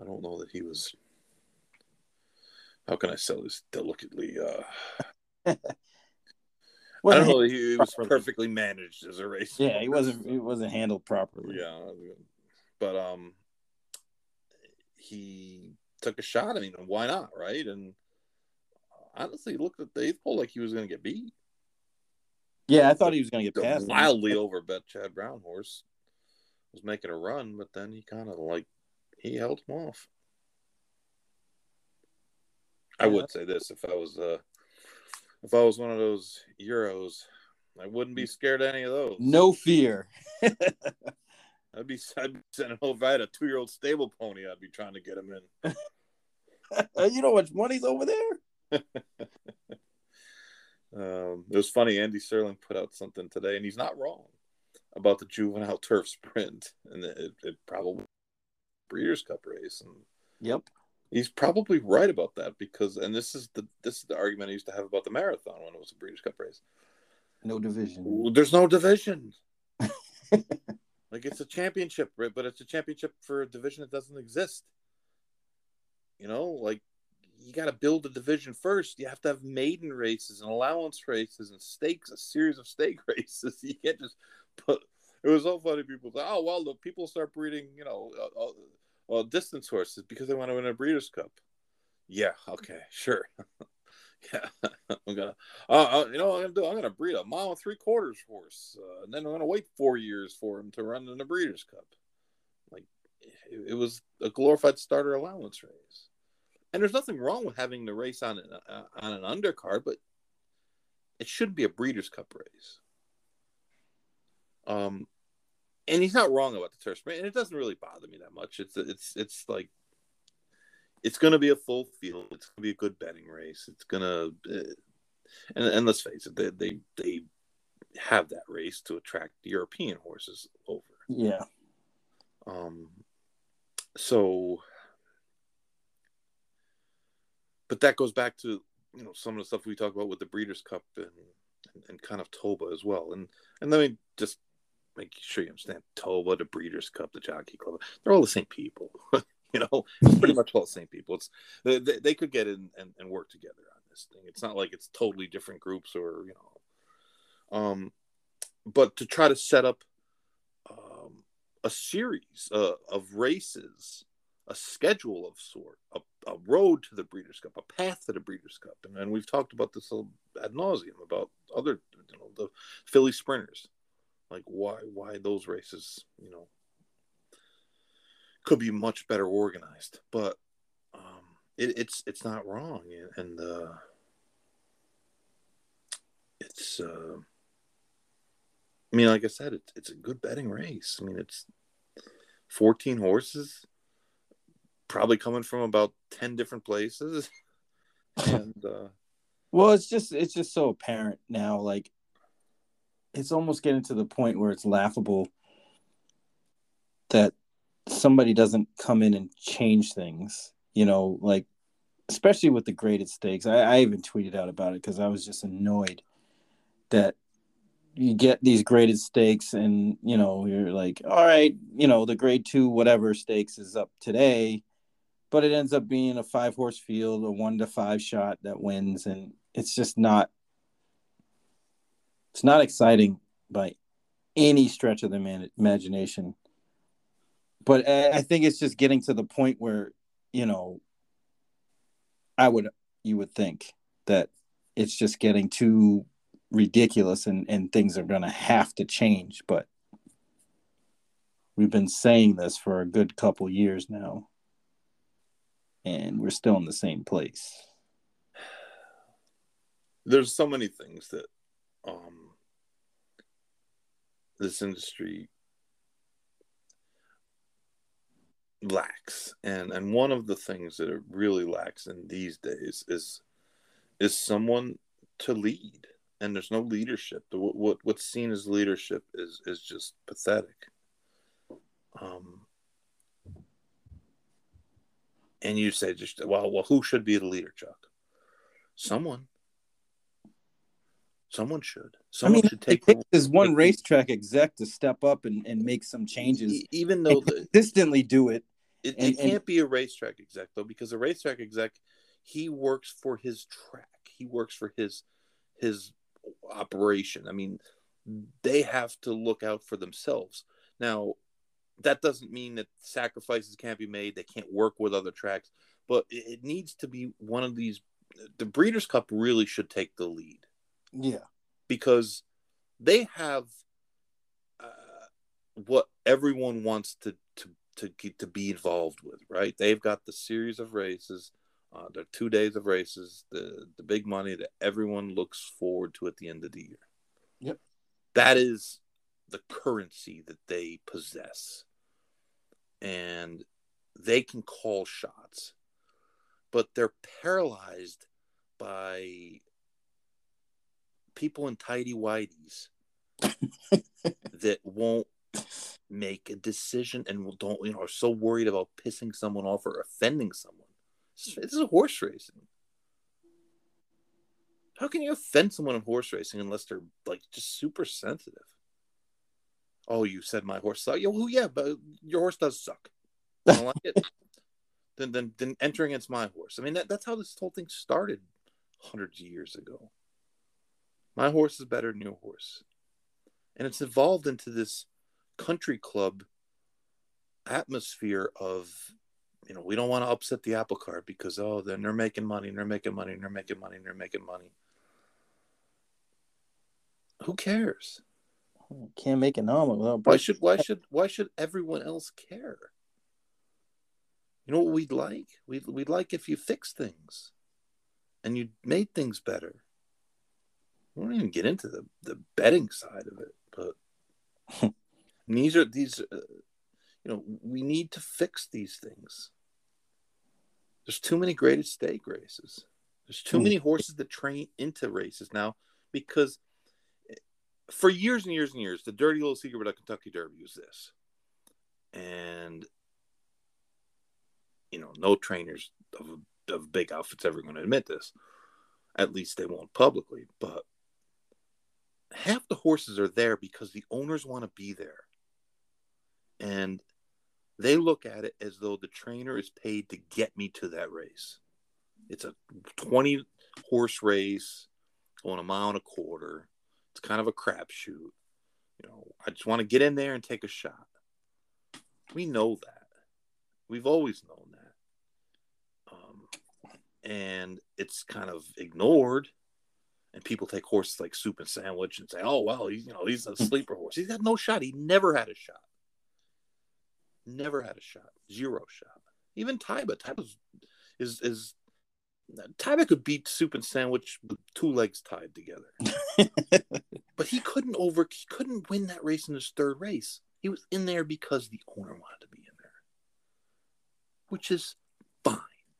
I don't know that he was. How can I sell this delicately? Uh, [laughs] I don't know. He, he was perfectly managed as a race. Yeah, he wasn't. He wasn't handled properly. Yeah, but um, he took a shot. I mean, why not, right? And honestly, looked at the eighth pole like he was going to get beat. Yeah, I thought he was going to get passed. Wildly over bet Chad Brown horse was making a run, but then he kind of like he held him off. I would say this if I was uh if I was one of those Euros, I wouldn't be scared of any of those. No fear. [laughs] I'd be I'd be sending over. If I had a two year old stable pony, I'd be trying to get him in. [laughs] you know what money's over there. [laughs] Um, it was funny. Andy Serling put out something today, and he's not wrong about the juvenile [laughs] turf sprint, and it, it probably Breeders' Cup race. And yep, he's probably right about that because, and this is the this is the argument I used to have about the marathon when it was a Breeders' Cup race. No division. There's no division. [laughs] like it's a championship, right? But it's a championship for a division that doesn't exist. You know, like you got to build a division first. You have to have maiden races and allowance races and stakes, a series of stake [laughs] races. You can't just put. It was so funny. People say, "Oh well, the people start breeding, you know, uh, uh, distance horses because they want to win a Breeders' Cup." Yeah. Okay. Sure. [laughs] yeah. [laughs] I'm gonna. Uh, uh, you know, what I'm gonna do. I'm gonna breed a mile and three quarters horse, uh, and then I'm gonna wait four years for him to run in the Breeders' Cup. Like, it, it was a glorified starter allowance race and there's nothing wrong with having the race on an uh, on an undercard, but it should be a Breeders' Cup race. Um, and he's not wrong about the turf sprint, and it doesn't really bother me that much. It's it's it's like it's going to be a full field. It's going to be a good betting race. It's going to, uh, and and let's face it, they they they have that race to attract European horses over. Yeah. Um. So but that goes back to you know some of the stuff we talk about with the Breeders' Cup and, and, kind of Toba as well. And and let me just make sure you understand Toba, the Breeders' Cup, the Jockey Club. They're all the same people. [laughs] you know, pretty much all the same people. It's they, they could get in and, and work together on this thing. It's not like it's totally different groups or you know, um, but to try to set up um, a series uh, of races a schedule of sort, a, a road to the Breeders' Cup, a path to the Breeders' Cup, and, and we've talked about this ad nauseum about other, you know, the filly sprinters, like why why those races, you know, could be much better organized, but um, it, it's it's not wrong, and uh, it's. Uh, I mean, like I said, it's it's a good betting race. I mean, it's 14 horses probably coming from about 10 different places. [laughs] And uh well it's just it's just so apparent now like it's almost getting to the point where it's laughable that somebody doesn't come in and change things you know like especially with the graded stakes. I, I even tweeted out about it because i was just annoyed that you get these graded stakes and you know you're like all right you know the grade two whatever stakes is up today but it ends up being a five horse field a one to five shot that wins and it's just not it's not exciting by any stretch of the man- imagination but i think it's just getting to the point where you know i would you would think that it's just getting too ridiculous and, and things are going to have to change. But we've been saying this for a good couple years now, and we're still in the same place. There's so many things that um, this industry lacks and and one of the things that it really lacks in these days is is someone to lead and there's no leadership. The, what what's seen as leadership is is just pathetic. Um, and you say just well, well, who should be the leader, Chuck? Someone. Someone should. Someone I mean, should take. There's one racetrack exec to step up and, and make some changes, even though the, consistently do it. It, and, it can't and, be a racetrack exec though, because a racetrack exec, he works for his track. He works for his his operation. I mean, they have to look out for themselves. Now, that doesn't mean that sacrifices can't be made. They can't work with other tracks, but it needs to be one of these. The Breeders' Cup really should take the lead. Yeah, because they have uh, what everyone wants to to to get to be involved with. Right? They've got the series of races. Uh, the two days of races, the the big money that everyone looks forward to at the end of the year. Yep, that is the currency that they possess, and they can call shots, but they're paralyzed by people in tidy whities [laughs] that won't make a decision and don't you know are so worried about pissing someone off or offending someone this is a horse racing. How can you offend someone in horse racing unless they're like just super sensitive? Oh, you said my horse sucks. Yeah, well, yeah, but your horse does suck. I don't like it. [laughs] Then, then, then enter against my horse. I mean, that, that's how this whole thing started hundreds of years ago. My horse is better than your horse, and it's evolved into this country club atmosphere of you know, we don't want to upset the apple cart because oh, then they're making money, and they're making money, and they're making money, and they're making money. Who cares? Can't make an omelet without. Why should why should why should everyone else care? You know what we'd like? We'd we'd like if you fix things, and you made things better. We don't even get into the the betting side of it, but [laughs] these are these. Uh, you know, we need to fix these things. There's too many graded stake races. There's too many horses that train into races now because for years and years and years, the dirty little secret about Kentucky Derby was this. And, you know, no trainers of, of big outfits ever going to admit this. At least they won't publicly. But half the horses are there because the owners want to be there. And they look at it as though the trainer is paid to get me to that race. It's a 20 horse race going a mile and a quarter. It's kind of a crapshoot. You know, I just want to get in there and take a shot. We know that. We've always known that. Um, and it's kind of ignored. And people take horses like Soup and Sandwich and say, "Oh well, you know, he's a sleeper horse. He's got no shot. He never had a shot." Never had a shot. Zero shot. Even Taiba. Taiba's is is Taiba could beat Soup and Sandwich with two legs tied together. [laughs] but he couldn't over he couldn't win that race in his third race. He was in there because the owner wanted to be in there. Which is fine.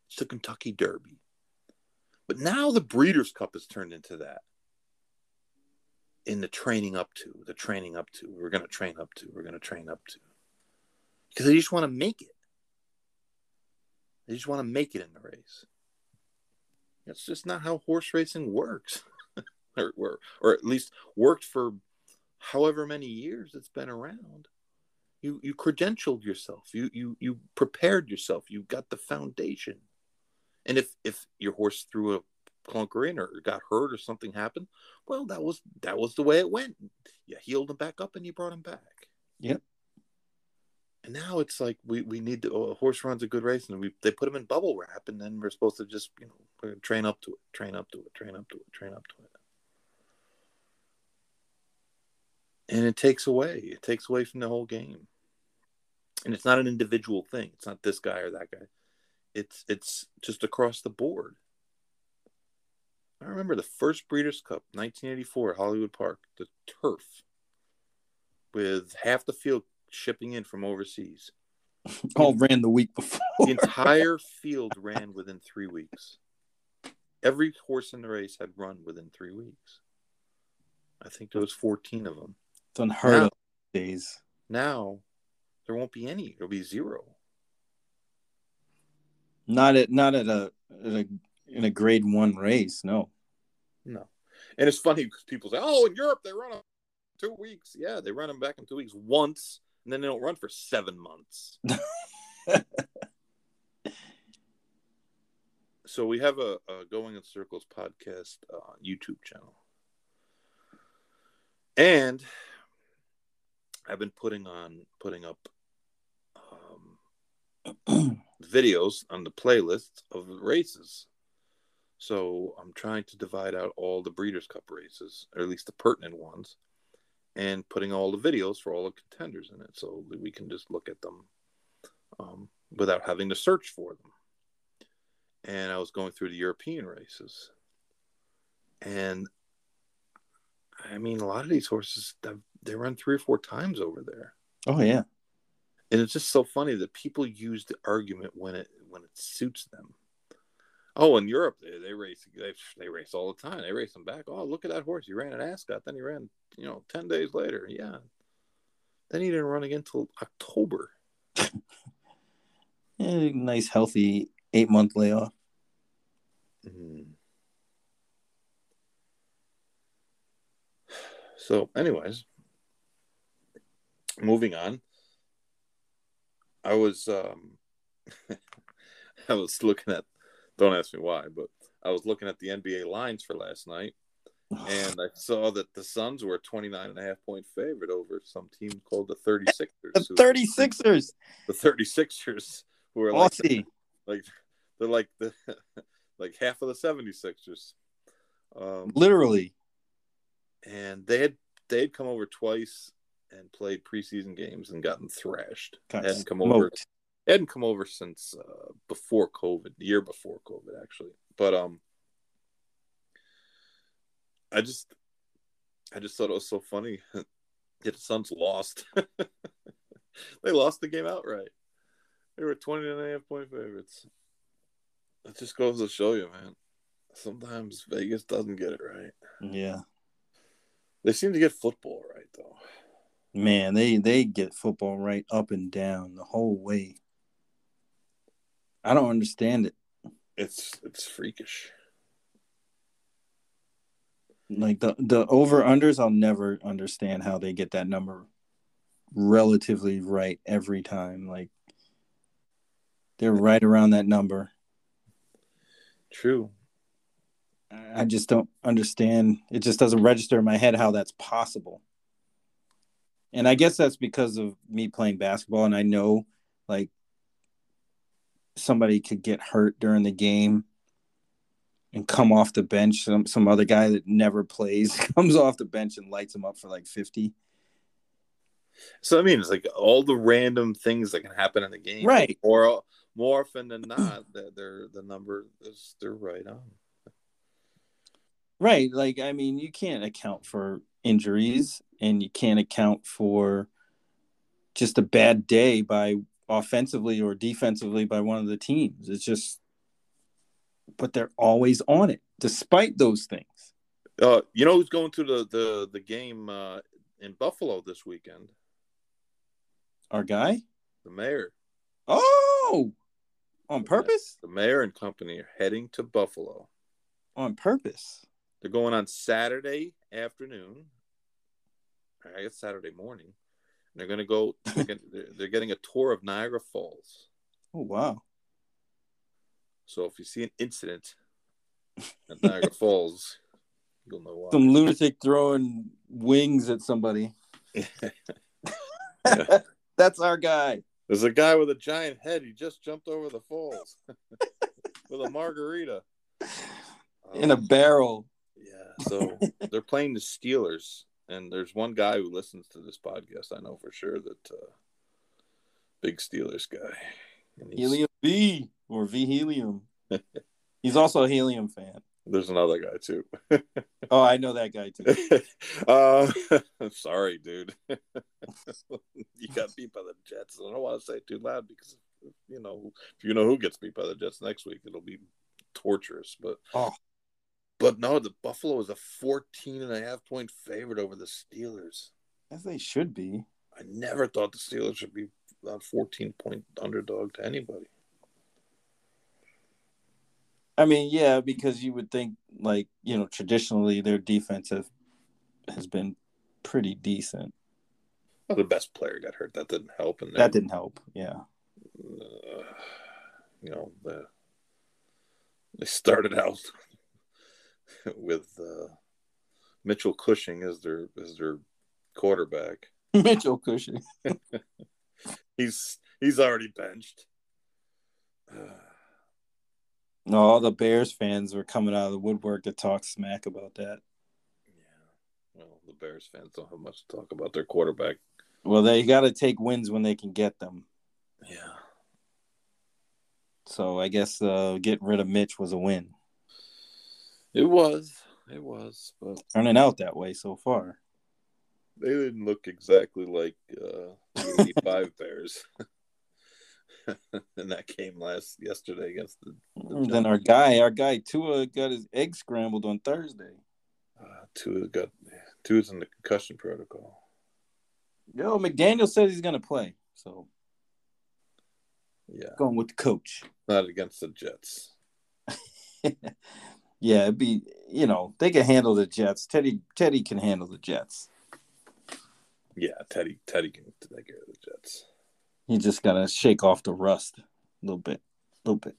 It's the Kentucky Derby. But now the Breeders' Cup has turned into that. In the training up to, the training up to, we're going to train up to, we're going to train up to because they just want to make it. They just want to make it in the race. That's just not how horse racing works, [laughs] or, or, or at least worked for however many years it's been around. You you credentialed yourself. You you you prepared yourself. You got the foundation. And if if your horse threw a clunker in or got hurt or something happened, well, that was that was the way it went. You healed him back up and you brought him back. Yep. And now it's like we, we need to, a horse runs a good race and we they put him in bubble wrap and then we're supposed to just you know train up to it, train up to it, train up to it, train up to it. And it takes away, it takes away from the whole game. And it's not an individual thing. It's not this guy or that guy. It's it's just across the board. I remember the first Breeders' Cup, 1984, Hollywood Park, the turf, with half the field shipping in from overseas. [laughs] All ran the week before. The entire field ran within three weeks. Every horse in the race had run within three weeks. I think there was 14 of them. It's unheard Now- of days. Now, there won't be any. There'll be zero. Not at not at a, at a in a grade one race. No. No. And it's funny because people say, oh, in Europe, they run them two weeks. Yeah, they run them back in two weeks once, and then they don't run for seven months. [laughs] so we have a, a Going in Circles podcast uh, YouTube channel. And I've been putting on putting up um, [clears throat] videos on the playlist of races. So I'm trying to divide out all the Breeders' Cup races, or at least the pertinent ones, and putting all the videos for all the contenders in it, so we can just look at them um, without having to search for them. And I was going through the European races, and I mean, a lot of these horses they run three or four times over there. Oh yeah. And it's just so funny that people use the argument when it when it suits them. Oh, in Europe they, they race they, they race all the time. They race them back. Oh, look at that horse! He ran an Ascot, then he ran you know ten days later. Yeah, then he didn't run again until October. [laughs] Yeah, nice healthy eight month layoff. Mhm. [sighs] So, anyways, moving on. I was um [laughs] I was looking at don't ask me why, but I was looking at the NBA lines for last night and I [sighs] saw that the Suns were a 29 and a half point favorite over some team called the 36ers. The who- 36ers. The 36ers who are like Aussie. [laughs] like they're like the [laughs] like half of the 76ers. Um Literally. and they had they had come over twice and played preseason games and gotten thrashed. Got hadn't come over hadn't come over since uh, before COVID, the year before COVID actually. But um I just I just thought it was so funny. [laughs] that the Suns lost. [laughs] they lost the game outright. They were 20 and a half point favorites. It just goes to show you, man. Sometimes Vegas doesn't get it right. Yeah. They seem to get football right though. Man, they they get football right up and down the whole way. I don't understand it. It's it's freakish. Like the the over unders, I'll never understand how they get that number relatively right every time. Like they're right around that number. True. I just don't understand. It just doesn't register in my head how that's possible. And I guess that's because of me playing basketball and I know like somebody could get hurt during the game and come off the bench. Some some other guy that never plays [laughs] comes off the bench and lights him up for like 50. So I mean, it's like all the random things that can happen in the game, Right. Or more often than not, [clears throat] that they're the number is they're right on. Right. Like, I mean, you can't account for injuries and you can't account for just a bad day by offensively or defensively by one of the teams. It's just, but they're always on it despite those things. Uh, you know who's going to the the the game uh, in Buffalo this weekend? Our guy? The mayor, Oh, on purpose? the mayor and company are heading to Buffalo. On purpose. They're going on Saturday afternoon. I guess Saturday morning. They're going to go. They're, getting, [laughs] they're getting a tour of Niagara Falls. Oh wow! So if you see an incident at Niagara [laughs] Falls, you'll know why. Some lunatic throwing wings at somebody. [laughs] That's our guy. There's a guy with a giant head. He just jumped over the falls with a margarita in a Um, barrel. Yeah, so they're playing the Steelers, and there's one guy who listens to this podcast. I know for sure that uh, big Steelers guy. Helium V or V Helium. [laughs] He's also a Helium fan. There's another guy too. [laughs] Oh, I know that guy too. [laughs] uh, I'm sorry, dude. you got beat by the Jets. I don't want to say it too loud because you know if you know who gets beat by the Jets next week, it'll be torturous. But Oh. But no, the Buffalo is a 14 and a half point favorite over the Steelers. As they should be. I never thought the Steelers should be a 14 point underdog to anybody. I mean, yeah, because you would think like, you know, traditionally their defense have, has been pretty decent. Well, the best player got hurt. That didn't help. And That didn't help. Yeah. uh, you know the they started out [laughs] with uh, Mitchell Cushing as their as their quarterback. [laughs] Mitchell Cushing. [laughs] He's he's already benched. Uh, [sighs] No, all the Bears fans were coming out of the woodwork to talk smack about that. yeah, well, the Bears fans don't have much to talk about their quarterback. Well, they got to take wins when they can get them. Yeah, So I guess uh, getting rid of Mitch was a win. It was, it was, but Turning out that way so far. they didn't look exactly like uh, the '85 [laughs] Bears. [laughs] in that game last yesterday against the And then our guy, our guy Tua got his egg scrambled on Thursday. Uh, Tua got Tua is in the concussion protocol. Yo, McDaniel says he's gonna play. So Yeah, going with the coach. not against the Jets. [laughs] Yeah, it'd be you know, they can handle the Jets. Teddy Teddy can handle the Jets. Yeah, Teddy Teddy can take care of the Jets. He just gotta shake off the rust a little bit. A little bit.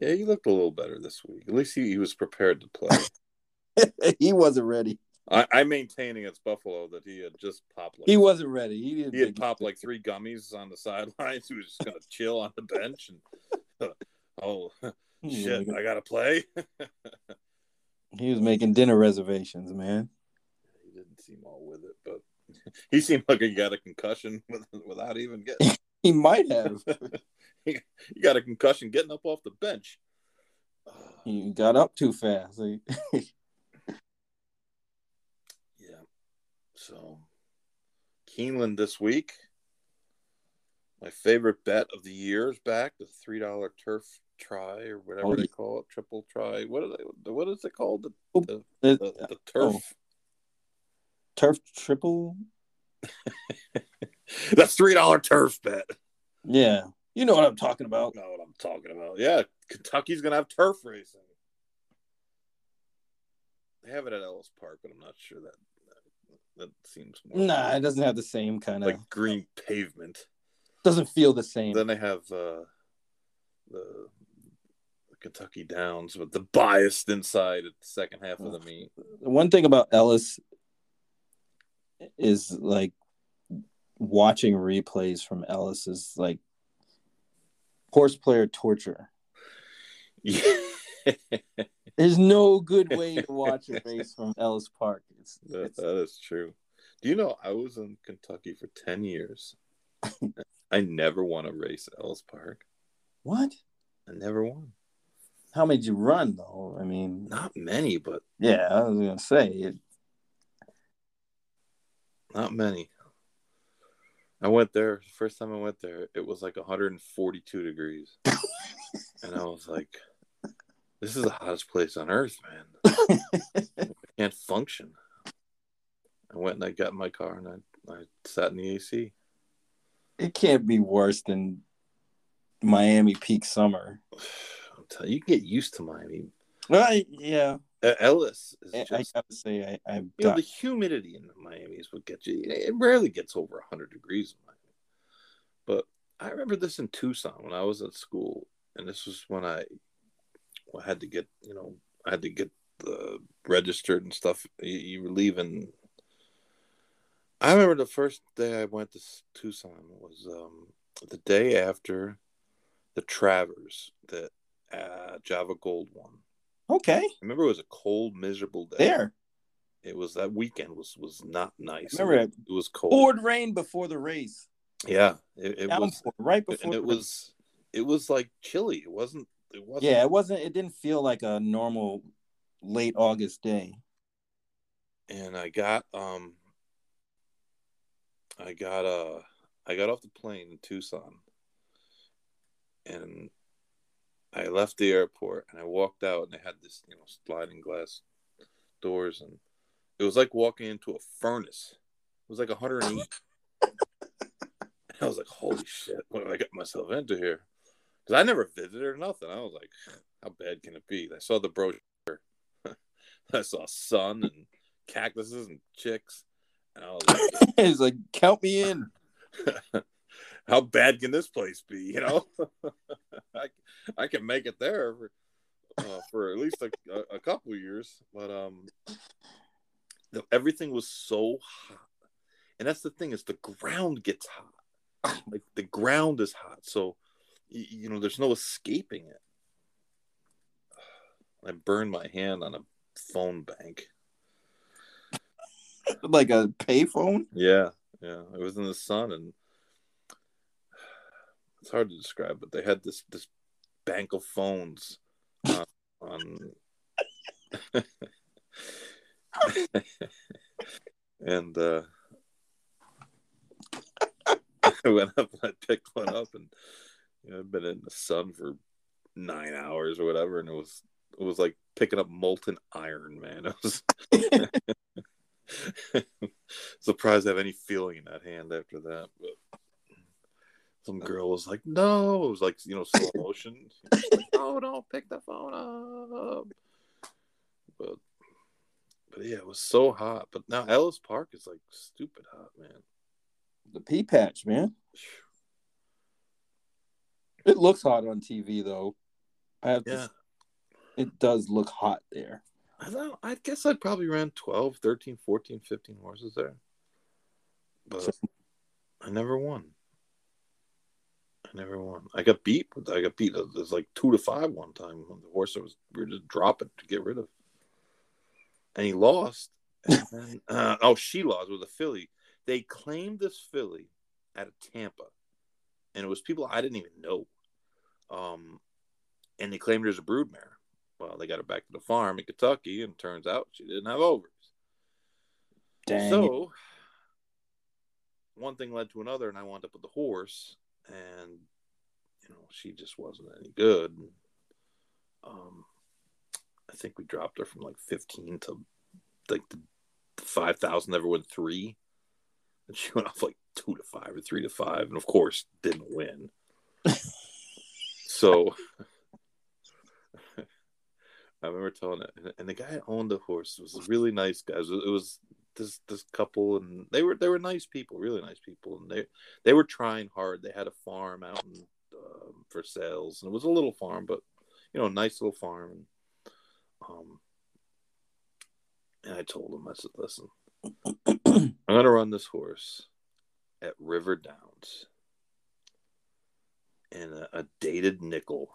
Yeah, he looked a little better this week. At least he, he was prepared to play. [laughs] he wasn't ready. I, I maintain against Buffalo that he had just popped. Like, He wasn't ready. He didn't He had popped like three gummies on the [laughs] sidelines. He was just gonna chill on the bench and. [laughs] oh shit! making- I gotta play. [laughs] He was making dinner reservations, man. he didn't seem all with it, but [laughs] he seemed like he got a concussion [laughs] without even getting. He might have. he got a concussion getting up off the bench. he got up too fast. Yeah. So, Keeneland this week. My favorite bet of the year is back. The three dollar turf try or whatever Oh, they call it, triple try. What are they? What is it called? The Oh, the, the, the turf. oh. turf triple. [laughs] That's three dollar turf bet. Yeah, you know what I'm talking about. know what I'm talking about. Yeah, Kentucky's gonna have turf racing. They have it at Ellis Park, but I'm not sure that that, that seems more Nah, it doesn't have the same kind of. like green pavement. doesn't feel the same. Then they have uh, the, the Kentucky Downs with the biased inside at the second half of the meet. One thing about Ellis is like watching replays from Ellis is like horse player torture. Yeah. [laughs] There's no good way to watch a [laughs] race from Ellis Park. It's, That, it's that is true. Do you know I was in Kentucky for 10 years? [laughs] I never won a race at Ellis Park. what? I never won. How many did you run though? I mean, Not many, but yeah, I was gonna say it. not many. I went there, first time I went there, it was like 142 degrees. [laughs] and I was like, this is the hottest place on earth, man. [laughs] I can't function. I went and I got in my car and I, I sat in the AC. It can't be worse than Miami peak summer. [sighs] [laughs] You, get used to Miami. Right? Yeah. Uh, Ellis is I, just, I gotta say, I, I've you know, the humidity in Miami is what gets you. It rarely gets over 100 degrees in Miami. But I remember this in Tucson when I was at school, and this was when I, I had to get, you know, I had to get the registered and stuff. You, you were leaving. I remember the first day I went to Tucson was um, the day after the Travers that uh, Java Gold won. okay, I remember it was a cold, miserable day. there. It was that weekend was was not nice. Remember it, it was cold. Poured rain before the race. Yeah, it, it was, right before. it was, it was like chilly. It wasn't. It wasn't. Yeah, it wasn't. It didn't feel like a normal late August day. And I got um. I got uh, I got off the plane in Tucson, and I left the airport and I walked out and they had this you know sliding glass doors and it was like walking into a furnace. It was like 108. I was like, holy shit, what did I get myself into here? Because I never visited or nothing. I was like, how bad can it be? I saw the brochure. [laughs] I saw sun and cactuses and chicks. And I was like, [laughs] it's like count me in. [laughs] how bad can this place be? You know, [laughs] I, I can make it there for, uh, for at least a, a, a couple of years, but um, the, everything was so hot, and that's the thing is the ground gets hot, [clears throat] like the ground is hot, so y- you know there's no escaping it. I burned my hand on a phone bank. like a payphone. Yeah, yeah. It was in the sun, and it's hard to describe. But they had this this bank of phones uh, on, [laughs] and uh, I [laughs] went up and I picked one up, and you know, I've been in the sun for nine hours or whatever, and it was it was like picking up molten iron, man. It was. [laughs] Surprised I have any feeling in that hand after that. But some girl was like, "No," it was like you know slow [laughs] motion. Like, "No, don't pick the phone up." But but yeah, it was so hot. But now Ellis Park is like stupid hot, man. The pea patch, man. It looks hot on TV though. I have to, Yeah, it does look hot there. I don't. I guess I probably ran 12, 13, 14, 15 horses there, but I never won. I never won. I got beat. I got beat. It was like two to five one time. The horse was we were just dropping to get rid of, and he lost. And [laughs] then, uh, oh, she lost with a filly. They claimed this filly at a Tampa, and it was people I didn't even know. Um, and they claimed her as a broodmare. Well, they got her back to the farm in Kentucky, and turns out she didn't have ovaries. Dang. So one thing led to another, and I wound up with the horse, and you know she just wasn't any good. Um, I think we dropped her from like fifteen to like the five thousand. Never win three, and she [laughs] went off like two to five or three to five, and of course didn't win. so [laughs] I remember telling it, and- the guy that owned the horse was a really nice guy. It was this this couple, and they were they were nice people, really nice people, and they they were trying hard. They had a farm out in, um, Versailles, and it was a little farm, but you know, a nice little farm. And, um, and I told them, I said, listen, I'm gonna run this horse at River Downs in a, a dated nickel.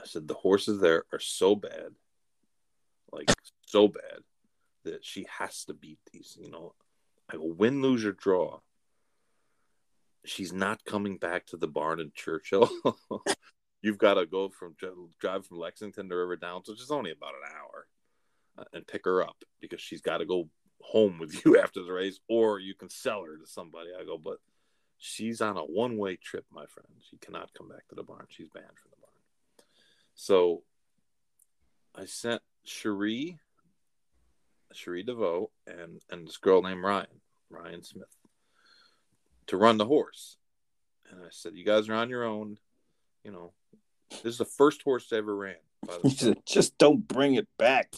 I said the horses there are so bad, like so bad, that she has to beat these. You know, I go win, lose or draw. She's not coming back to the barn in Churchill. [laughs] You've got to go from drive from Lexington to River Downs, which is only about an hour, uh, and pick her up because she's got to go home with you [laughs] after the race, or you can sell her to somebody. I go, but she's on a one way trip, my friend. She cannot come back to the barn. She's banned from the barn. So I sent Cherie, Cherie DeVaux, and and this girl named Ryan, Ryan Smith, to run the horse. And I said, "You guys are on your own. You know, this is the first horse I ever ran." By the [laughs] He said, just don't bring it back.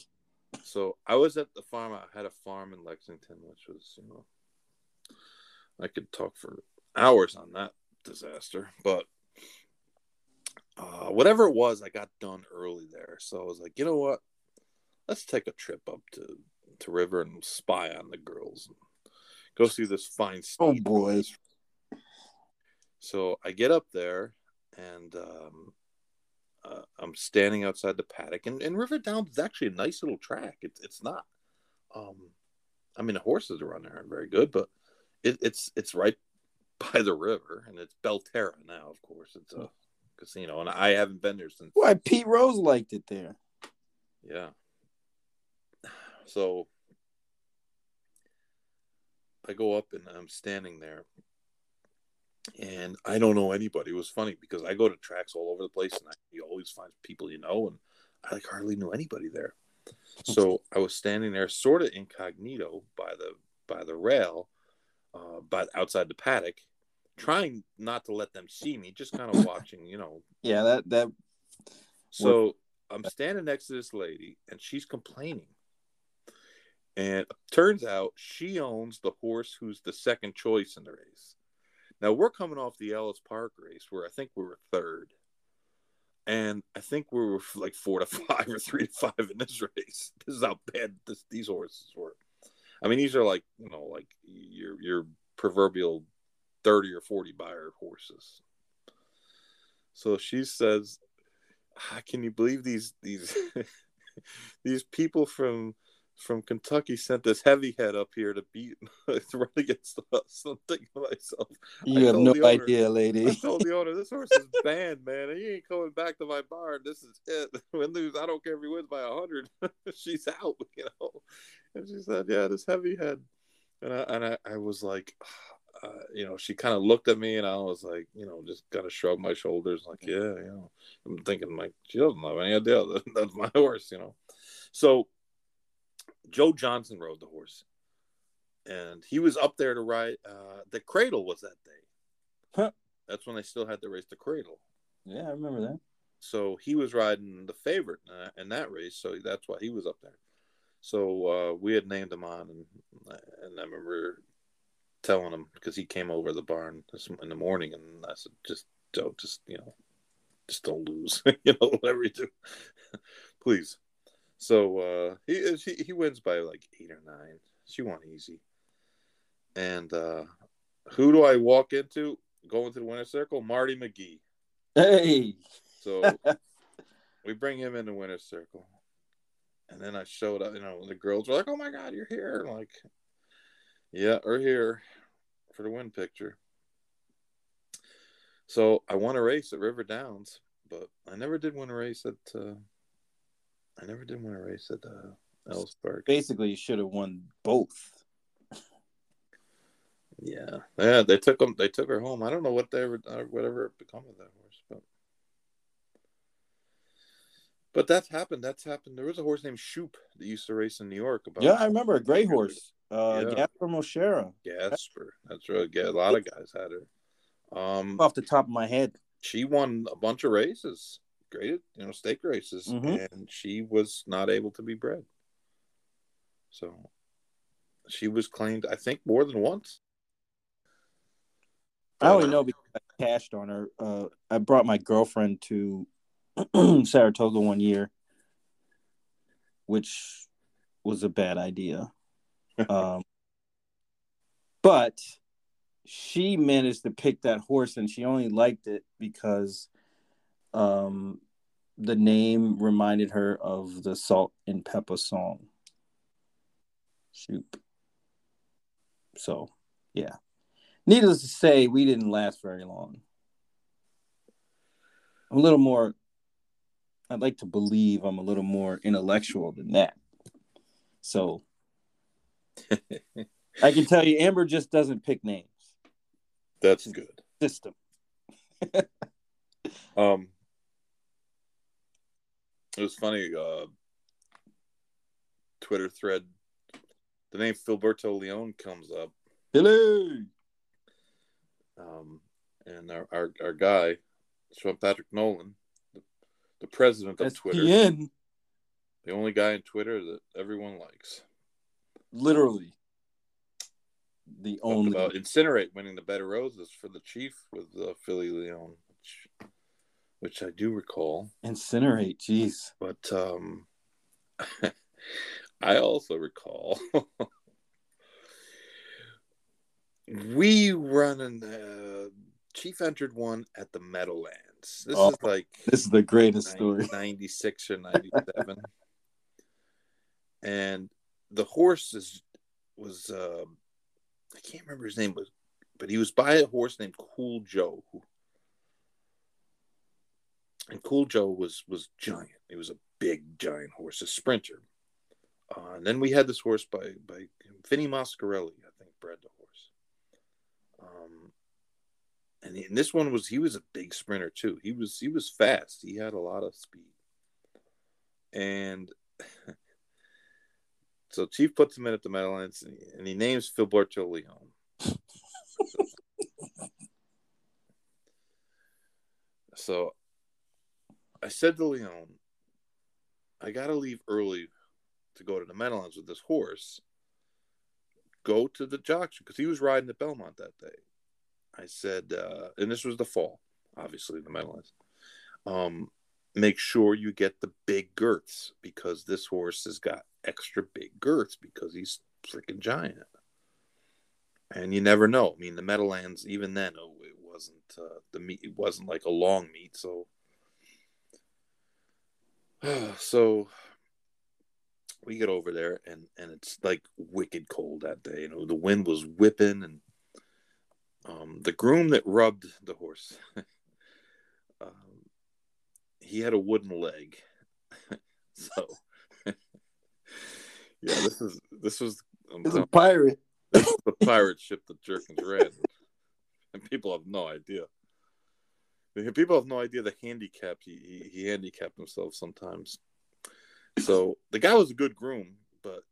So I was at the farm. I had a farm in Lexington, which was, you know, I could talk for hours on that disaster, but uh, whatever it was, I got done early there. So I was like, you know what? Let's take a trip up to to River and spy on the girls. And go see this fine. Oh boy! So I get up there and um, uh, I'm standing outside the paddock, and, and River Downs is actually a nice little track. It's it's not. Um, I mean, the horses around there aren't very good, but it, it's it's right [laughs] by the river, and it's Belterra now. Of course, it's a casino, and I haven't been there since. Why Pete Rose liked it there? Yeah. So I go up and I'm standing there, and I don't know anybody. It was funny because I go to tracks all over the place, and I, you always find people you know, and I like hardly knew anybody there. So I was standing there, sort of incognito by the by the rail, uh, but outside the paddock, trying not to let them see me, just kind of [laughs] watching, you know. Yeah, that that. So I'm standing next to this lady, and she's complaining. And turns out she owns the horse who's the second choice in the race. Now we're coming off the Ellis Park race where I think we were third. And I think we were [laughs] like four to five or three to five in this race. [laughs] This is how bad this, these horses were. I mean, these are like, you know, like your your proverbial 30 or 40 Beyer horses. So she says, ah, "Can you believe these these [laughs] these people from from Kentucky sent this heavy head up here to beat [laughs] to run against [laughs] us. I'm thinking to myself, you have no owner, idea, lady. I told the owner, this horse is [laughs] banned, man. He ain't coming back to my barn. This is it. Win lose, I don't care if he wins by hundred. She's out, you know. And she said, yeah, this heavy head. And I and I, I was like, [sighs] uh, you know, she kind of looked at me, and I was like, you know, just kind of shrugged my shoulders, like, yeah, you know. I'm thinking, like, she doesn't have any idea that that's my horse, you know. So Joe Johnson rode the horse, and he was up there to ride. Uh, the Cradle was that day. Huh. That's when they still had to race the Cradle. Yeah, I remember that. So he was riding the favorite in that race, so that's why he was up there. So uh, we had named him on, and and I remember telling him because he came over the barn in the morning, and I said, "Just don't, just you know, just don't lose, [laughs] you know, whatever you do, [laughs] please." So uh, he he he wins by like eight or nine. She won easy. And uh, who do I walk into? going to the winner's circle, Marty McGee. Hey. So [laughs] we bring him in the winner's circle, and then I showed up. You know, the girls were like, "Oh my god, you're here!" I'm like, yeah, we're here for the win picture. So I won a race at River Downs, but I never did win a race at uh, I never did win a race at uh, Ellis Park. Basically, you should have won both. Yeah, yeah. They took them. They took her home. I don't know what they ever, uh, whatever become of that horse, but but that's happened. That's happened. There was a horse named Shoop that used to race in New York. About yeah, I remember a gray horse. Uh, yeah. Gasper Moschera. Gasper. That's right. Yeah, a lot of guys had her. Um, off the top of my head, she won a bunch of races graded, you know, stake races, mm-hmm. and she was not able to be bred. So she was claimed, I think, more than once. I only know because I cashed on her. Uh, I brought my girlfriend to [clears throat] Saratoga one year, which was a bad idea. [laughs] um, but she managed to pick that horse, and she only liked it because um, the name reminded her of the Salt and Pepper song. Shoop. So, yeah. Needless to say, we didn't last very long. I'm a little more, I'd like to believe I'm a little more intellectual than that. So, [laughs] I can tell you, Amber just doesn't pick names. That's good. System. [laughs] um, it was funny. Uh, Twitter thread. The name Filiberto Leon comes up. Billy. Um, and our, our, our guy, Sean Patrick Nolan, the, the president of Twitter. The only guy on Twitter that everyone likes. Literally. The Talked only about Incinerate winning the Bed o' Roses for the Chief with uh, Philly Leon, which, which I do recall. incinerate. Jeez. But um, [laughs] I also recall [laughs] we run an uh, Chief entered one at the Meadowlands. This Oh. is like This is the greatest story. [laughs] 96 or 97. and the horse is was um I can't remember his name, but but he was by a horse named Cool Joe. And Cool Joe was was giant. He was a big giant horse, a sprinter. Uh, and then we had this horse by by Vinny Mascarelli, I think, bred the horse. Um, and, he, and this one was he was a big sprinter too. He was he was fast. He had a lot of speed. And [laughs] so Chief puts him in at the Meadowlands, and he, and he names Filiberto Leon. [laughs] so I said to Leon, I got to leave early to go to the Meadowlands with this horse. Go to the jockey because he was riding at Belmont that day. I said, uh, and this was the fall, obviously the Meadowlands. Um, make sure you get the big girths because this horse has got extra big girths because he's freaking giant. And you never know. I mean, the Meadowlands, even then, oh, it wasn't uh, the meat. It wasn't like a long meet, so [sighs] so we get over there and and it's like wicked cold that day you know the wind was whipping and um the groom that rubbed the horse [laughs] um he had a wooden leg. [laughs] So [laughs] yeah this is this was I'm He's a pirate. this is the pirate ship that Jerkens ran and people have no idea people have no idea the handicap he, he he handicapped himself sometimes so the guy was a good groom, but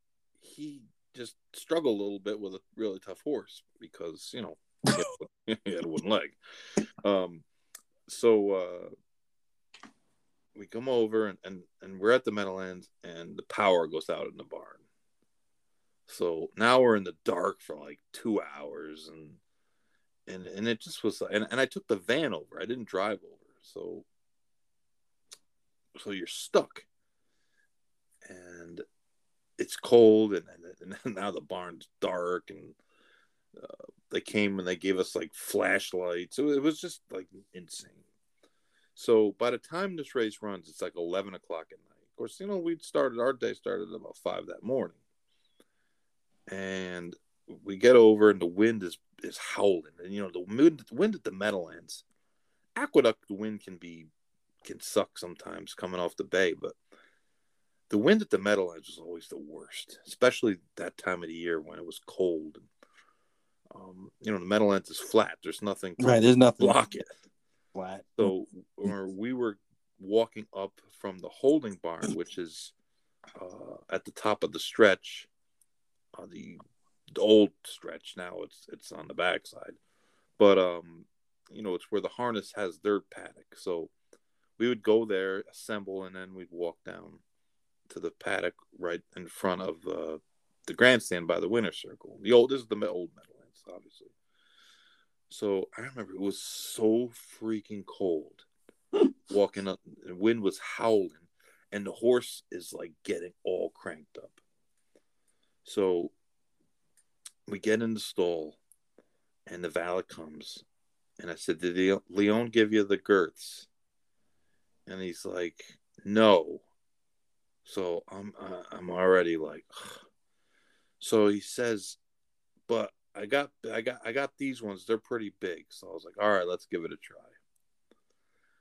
he just struggled a little bit with a really tough horse because you know he had, wooden [laughs] leg. Um, so uh, we come over and, and and we're at the Meadowlands, and the power goes out in the barn. So now we're in the dark for like two hours, and and and it just was and, and I took the van over. I didn't drive over, so so you're stuck. And it's cold and, and, and [laughs] now the barn's dark and uh, they came and they gave us like flashlights. So it was just like insane. So by the time this race runs it's like 11 o'clock at night. Of course you know we'd started our day started about five that morning. And we get over and the wind is is howling and you know the wind, the wind at the meadowlands aqueduct the wind can be can suck sometimes coming off the bay but the wind at the Meadowlands was always the worst, especially that time of the year when it was cold. Um, you know, the Meadowlands is flat. There's nothing to Right. There's nothing block it. flat. So or we were walking up from the holding barn, which is uh, at the top of the stretch, uh, the, the old stretch. Now it's it's on the backside, but um, you know, it's where the harness has their paddock. So we would go there, assemble, and then we'd walk down to the paddock right in front of uh, the grandstand by the winter circle. The old this is the old Meadowlands, obviously. So I remember it was so freaking cold [laughs] walking up. The wind was howling, and the horse is like getting all cranked up. So we get in the stall, and the valet comes, and I said, "Did Le- Leon give you the girths?" And he's like, "No." So I'm uh, I'm already like, so he says, but I got I got I got these ones. They're pretty big. So I was like, all right, let's give it a try.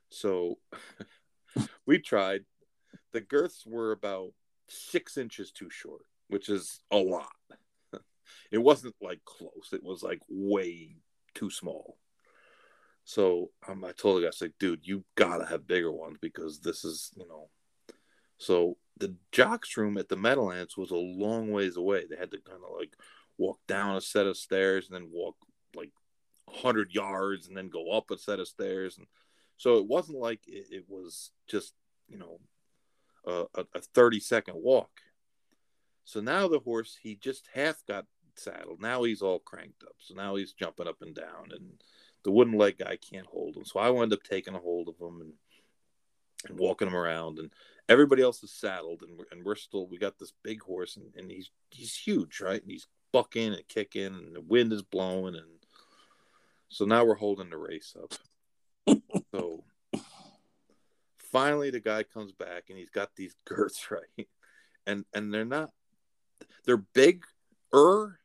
So [laughs] we tried. The girths were about six inches too short, which is a lot. It wasn't like close. It was like way too small. So um, I told the guy, I like, dude, you gotta have bigger ones because this is, you know. So the jocks room at the Meadowlands was a long ways away. They had to kind of like walk down a set of stairs and then walk like 100 yards and then go up a set of stairs. And so it wasn't like it, it was just, you know, a, a 30 second walk. So now the horse, he just half got saddled. Now he's all cranked up. So now he's jumping up and down, and the wooden leg guy can't hold him. So I wound up taking a hold of him and, and walking him around. And everybody else is saddled, and we're, and we're still, we got this big horse, and, and he's he's huge, right? And he's bucking and kicking, and the wind is blowing. And so now we're holding the race up. [laughs] so finally the guy comes back and he's got these girths [laughs] right and and they're not they're big er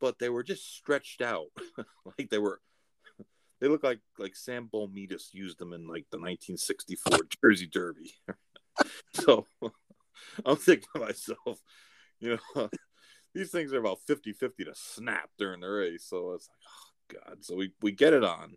but they were just stretched out. [laughs] Like they were [laughs] they look like like sam Boulmetis used them in like the 1964 [laughs] jersey derby. So i'm thinking to myself you know these things are about 50 50 to snap during the race. So it's like oh god. So we we get it on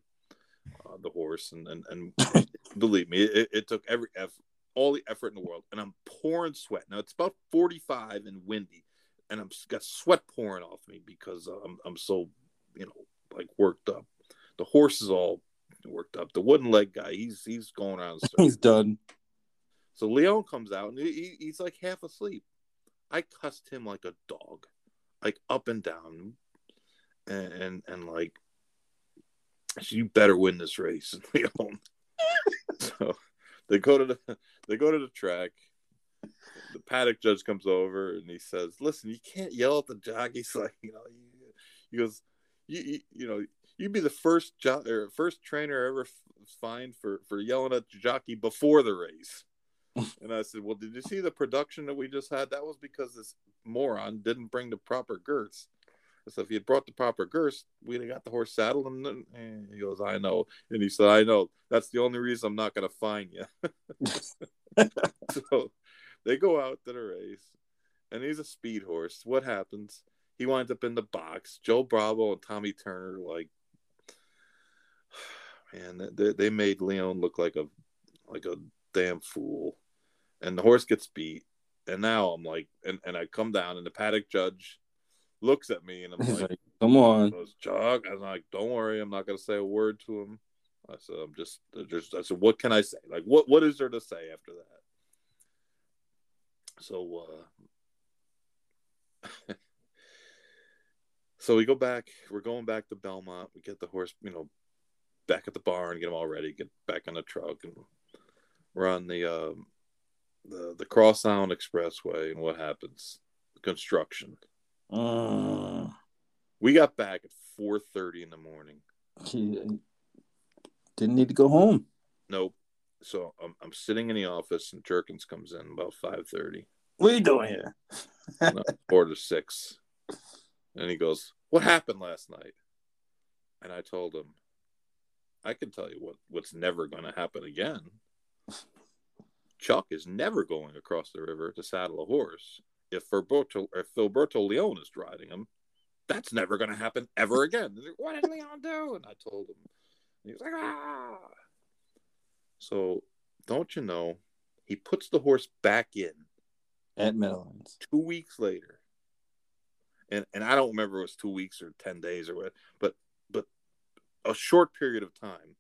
uh, the horse, and and, and believe me, it, it, took every effort, all the effort in the world, and I'm pouring sweat. Now it's about 45 and windy, and I'm got sweat pouring off me because I'm I'm so you know like worked up. The horse is all worked up. The wooden leg guy, he's he's going around. [laughs] He's done. So Leon comes out and he, he's like half asleep. I cussed him like a dog, like up and down, and and, and like you better win this race, [laughs] Leon. [laughs] so they go to the they go to the track. The paddock judge comes over and he says, "Listen, you can't yell at the jockeys [laughs] like you know." He goes, "You you, you know." You'd be the first jo- or first trainer ever fined for for yelling at the jockey before the race. [laughs] and I said, "Well, did you see the production that we just had? That was because this moron didn't bring the proper girths." So if he had brought the proper girths, we'd have got the horse saddled. And then he goes, I know. And he said, I know. That's the only reason I'm not going to fine you. [laughs] so they go out to the race, and he's a speed horse. What happens? He winds up in the box. Joe Bravo and Tommy Turner, like, [sighs] man, they, they made Leon look like a like a damn fool. And the horse gets beat. And now I'm like, and, and I come down, and the paddock judge looks at me and I'm [laughs] like, like, "Come on, Chuck." I'm like, "Don't worry, I'm not gonna say a word to him." I said, "I'm just, just." I said, "What can I say? Like, what, what is there to say after that?" So, uh, [laughs] so we go back. We're going back to Belmont. We get the horse, you know, back at the barn, get them all ready, get back on the truck, and we're on the um, the the Cross Island Expressway. And what happens? Construction uh, we got back at four thirty in the morning. Didn't need to go home. Nope. So I'm, I'm sitting in the office, and Jerkens comes in about five thirty. What are you doing here? [laughs] quarter to six, and he goes, "What happened last night?" And I told him, "I can tell you what what's never going to happen again." Chuck is never going across the river to saddle a horse if Roberto, if Filiberto Leon is driving him, that's never going to happen ever again. Like, what did Leon do? And I told him. he was like, ah. So don't you know? He puts the horse back in at Meadowlands two weeks later, and and I don't remember it was two weeks or ten days or what, but but a short period of time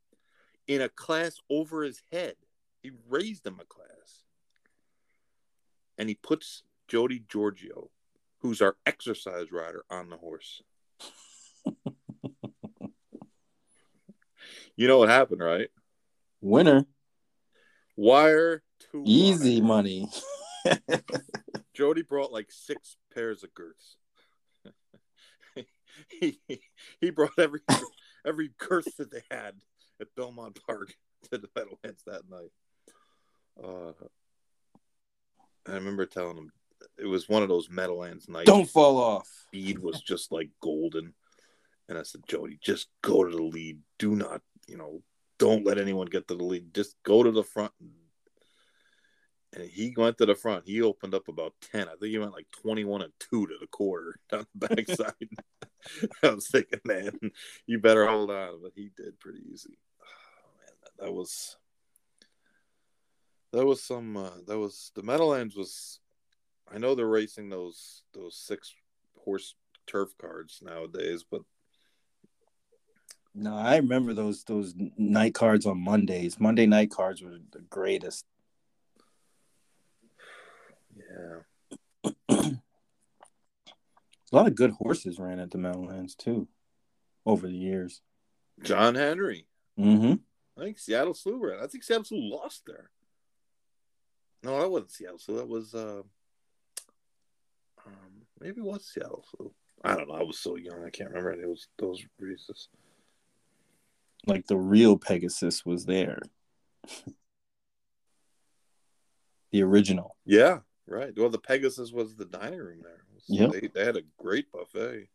in a class over his head. He raised him a class, and he puts Jody Giorgio, who's our exercise rider on the horse. [laughs] you know what happened, right? Winner. Wire to easy wire. money. [laughs] Jody brought like six pairs of girths. [laughs] he, he brought every [laughs] every girth that they had at Belmont Park to the Meadowlands that night. Uh, I remember telling him, it was one of those Meadowlands nights. Don't fall off. Speed was just like golden. And I said, Jody, just go to the lead. Do not, you know, don't let anyone get to the lead. Just go to the front. And he went to the front. He opened up about 10. I think he went like 21 and 2 to the quarter [laughs] down the backside. [laughs] I was thinking, man, you better hold on. But he did pretty easy. [sighs] Oh, man, that, that was that was some uh, that was the Meadowlands was I know they're racing those those six horse turf cards nowadays, but no, I remember those those night cards on Mondays. Monday night cards were the greatest. Yeah. [clears throat] A lot of good horses ran at the Meadowlands too, over the years. John Henry. Mm-hmm. I think Seattle Slew ran. I think Seattle Slew lost there. No, that wasn't Seattle Slew. That was uh, um, maybe it was Seattle Slew. I don't know. I was so young. I can't remember any of those those races. Like the real Pegasus was there. [laughs] the original. Yeah, right. Well, the Pegasus was the dining room there. Yeah. They, they had a great buffet.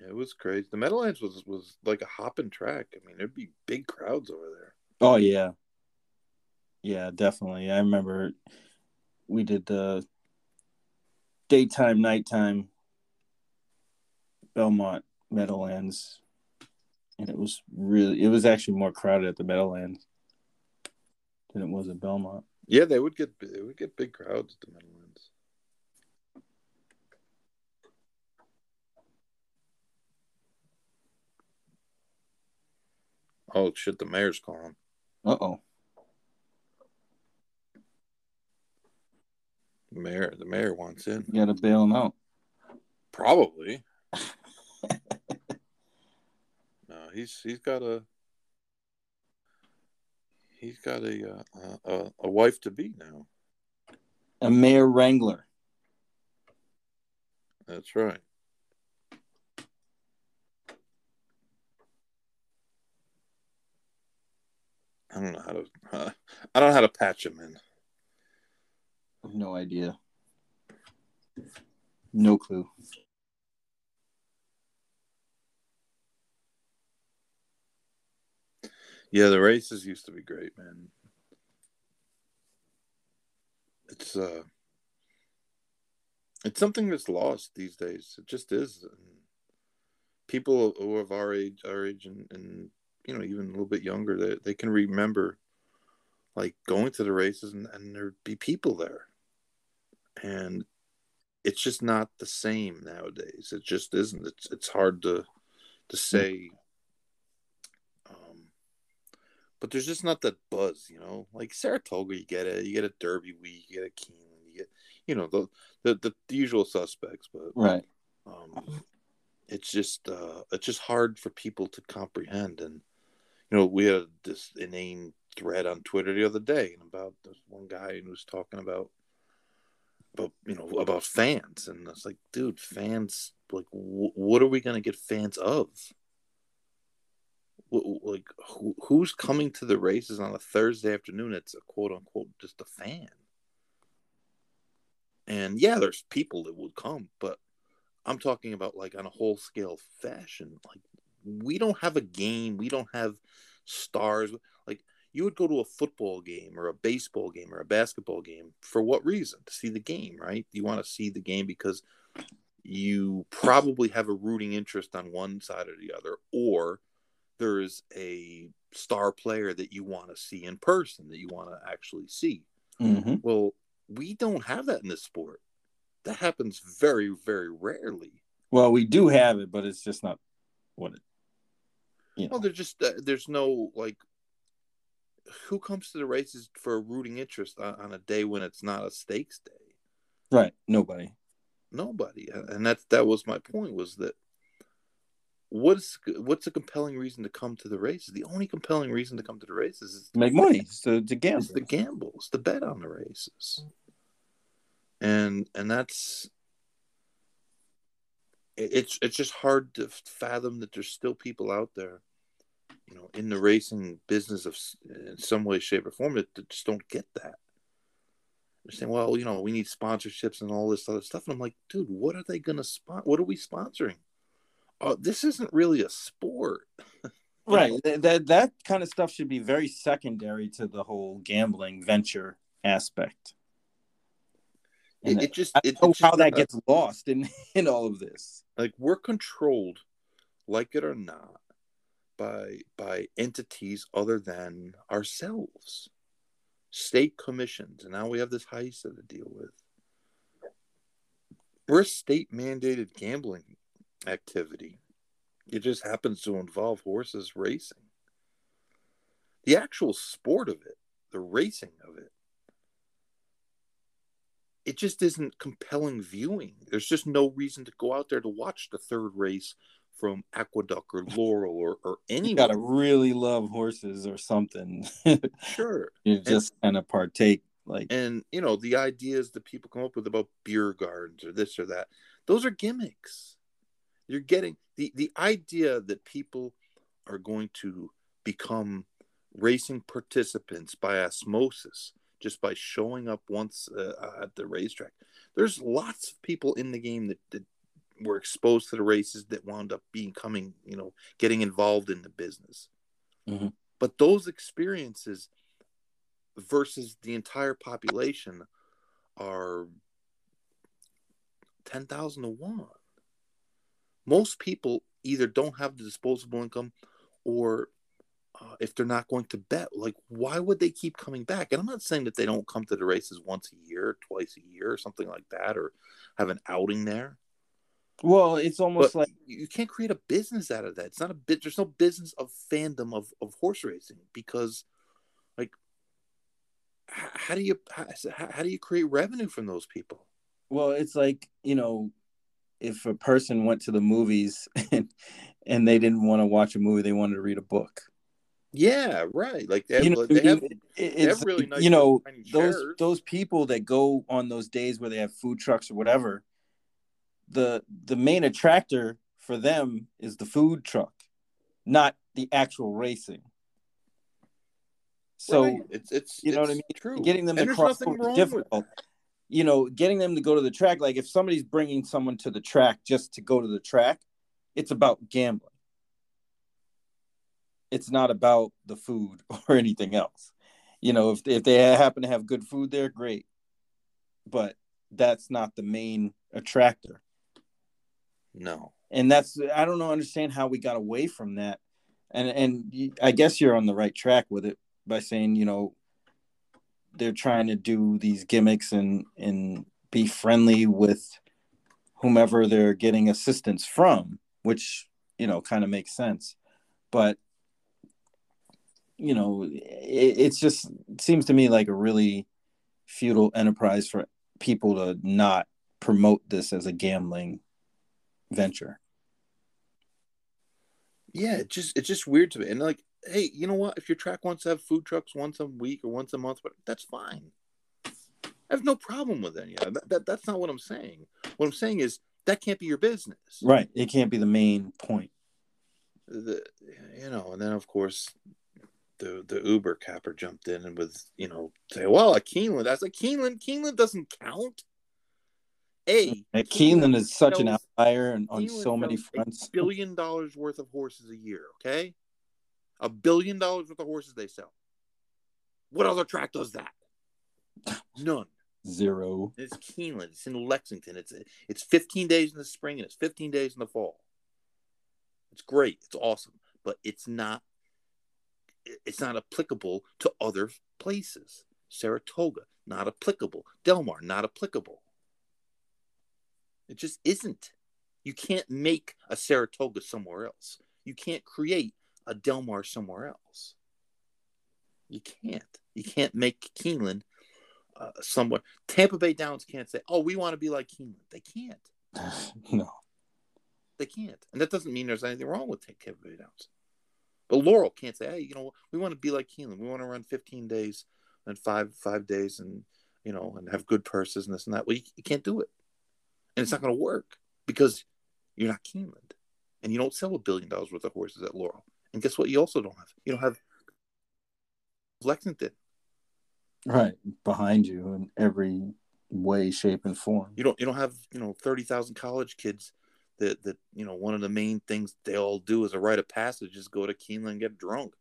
Yeah, it was crazy. The Meadowlands was was like a hopping track. I mean, there'd be big crowds over there. Oh yeah. Yeah, definitely. I remember we did the daytime, nighttime Belmont Meadowlands. And it was really it was actually more crowded at the Meadowlands than it was at Belmont. Yeah, they would get they would get big crowds at the Meadowlands. Oh shit! The mayor's calling. Uh oh. The mayor, the mayor wants in. You gotta bail him out. Probably. [laughs] he's he's got a he's got a uh, a, a wife to be now. A mayor wrangler. That's right. I don't know how to. Uh, I don't know how to patch him in. No idea. No clue. Yeah, the races used to be great, man. It's uh, it's something that's lost these days. It just is. People who of our age, our age, and, and you know, even a little bit younger, they they can remember like going to the races and, and there'd be people there, and it's just not the same nowadays. It just isn't. It's it's hard to to say. Um, but there's just not that buzz, you know. Like Saratoga, you get it. You get a Derby week. You get a Keeneland. You get, you know, the the, the, usual suspects. But Right. um, it's just uh, it's just hard for people to comprehend. And you know, we had this inane thread on Twitter the other day about this one guy who was talking about about you know about fans, and it's like, dude, fans like, wh- what are we gonna get fans of? Like, who, who's coming to the races on a Thursday afternoon? It's a quote unquote just a fan. And yeah, there's people that would come, but I'm talking about like on a whole scale fashion. Like we don't have a game, we don't have stars. Like you would go to a football game or a baseball game or a basketball game for what reason? To see the game, right? You want to see the game because you probably have a rooting interest on one side or the other, or there's a star player that you want to see in person that you want to actually see. Mm-hmm. Well, we don't have that in this sport. That happens very, very rarely. Well, we do have it, but it's just not what it. You know. Well, there's just uh, there's no like who comes to the races for a rooting interest on, on a day when it's not a stakes day. Right. Nobody. Nobody, and that's that was my point was that what's what's a compelling reason to come to the races? The only compelling reason to come to the races is To make money. So to gamble. It's the gambles, the bet on the races, and and that's it's it's just hard to fathom that there's still people out there, you know, in the racing business of in some way, shape, or form that, that just don't get that. They're saying, well, you know, we need sponsorships and all this other stuff, and I'm like, dude, what are they gonna spot? What are we sponsoring? Oh, this isn't really a sport. [laughs] Right. That, that that kind of stuff should be very secondary to the whole gambling venture aspect. It, it just it, don't know it's just how that not- gets lost in [laughs] in all of this. like we're controlled like it or not by by entities other than ourselves state commissions and now we have this HISA to deal with we're a state mandated gambling activity it just happens to involve horses racing the actual sport of it the racing of it it just isn't compelling viewing. There's just no reason to go out there to watch the third race from Aqueduct or Laurel or or any. [laughs] You gotta really love horses or something. [laughs] sure. you just kind of partake like and you know the ideas that people come up with about beer gardens or this or that those are gimmicks you're getting the the idea that people are going to become racing participants by osmosis just by showing up once uh, at the racetrack there's lots of people in the game that, that were exposed to the races that wound up becoming you know getting involved in the business mm-hmm. but those experiences versus the entire population are 10,000 to 1. Most people either don't have the disposable income or uh, if they're not going to bet, like, why would they keep coming back? And I'm not saying that they don't come to the races once a year, twice a year, or something like that, or have an outing there. Well, it's almost but like you can't create a business out of that. It's not a bit. There's no business of fandom of, of horse racing because, like, how do you how, how do you create revenue from those people? Well, it's like you know, if a person went to the movies [laughs] and and they didn't want to watch a movie, they wanted to read a book. Yeah, right. Like they, you know, they have, it's, they have really nice you know those those people that go on those days where they have food trucks or whatever. The the main attractor for them is the food truck, not the actual racing. So right. it's it's you know it's what I mean. True. Getting them and to cross over difficult. You know, getting them to go to the track. Like if somebody's bringing someone to the track just to go to the track, it's about gambling. It's not about the food [laughs] or anything else. You know, if if they happen to have good food there, great. But that's not the main attractor. No. And that's I don't know understand how we got away from that. And and I guess you're on the right track with it by saying you know they're trying to do these gimmicks and and be friendly with whomever they're getting assistance from which you know kind of makes sense. But you know it, it's just it seems to me like a really futile enterprise for people to not promote this as a gambling venture. Yeah it just it's just weird to me. And like hey, you know what? If your track wants to have food trucks once a week or once a month, but that's fine. I have no problem with any of that, that. That's not what I'm saying. What I'm saying is that can't be your business. Right. It can't be the main point. The, you know, and then of course the the Uber capper jumped in and was, you know, say, well, a Keeneland. I was like, Keeneland, Keeneland doesn't count. A Keeneland, Keeneland is such an outlier and on so many fronts. Billion dollars worth of horses a year. Okay, a billion dollars worth of horses they sell. What other track does that? None. Zero. It's Keeneland. It's in Lexington. It's it's 15 days in the spring and it's 15 days in the fall. It's great. It's awesome, but it's not. It's not applicable to other places. Saratoga, not applicable. Del Mar, not applicable. It just isn't. You can't make a Saratoga somewhere else. You can't create a Del Mar somewhere else. You can't. You can't make Keeneland uh, somewhere. Tampa Bay Downs can't say, "Oh, we want to be like Keeneland." They can't. [laughs] no, they can't. And that doesn't mean there's anything wrong with Tampa Bay Downs. But Laurel can't say, "Hey, you know, we want to be like Keeneland. We want to run 15 days and five five days, and you know, and have good purses and this and that." Well, you, you can't do it, and it's not going to work because you're not Keeneland, and you don't sell a billion dollars worth of horses at Laurel. And guess what? You also don't have. You don't have Lexington. Right behind you in every way, shape, and form. You don't. You don't have. You know, thirty thousand college kids. That that you know one of the main things they all do as a rite of passage is go to Keeneland and get drunk.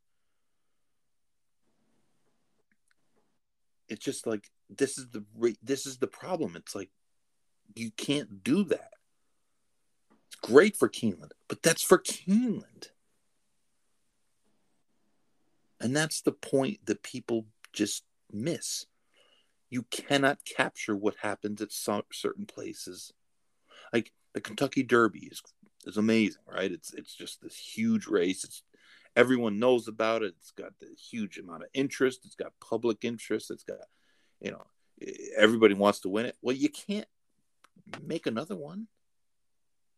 It's just like this is the this is the problem. It's like you can't do that. It's great for Keeneland, but that's for Keeneland. And that's the point that people just miss. You cannot capture what happens at certain places. Like the Kentucky Derby is is amazing, right? It's it's just this huge race. It's everyone knows about it. It's got the huge amount of interest. It's got public interest. It's got, you know, everybody wants to win it. Well, you can't make another one.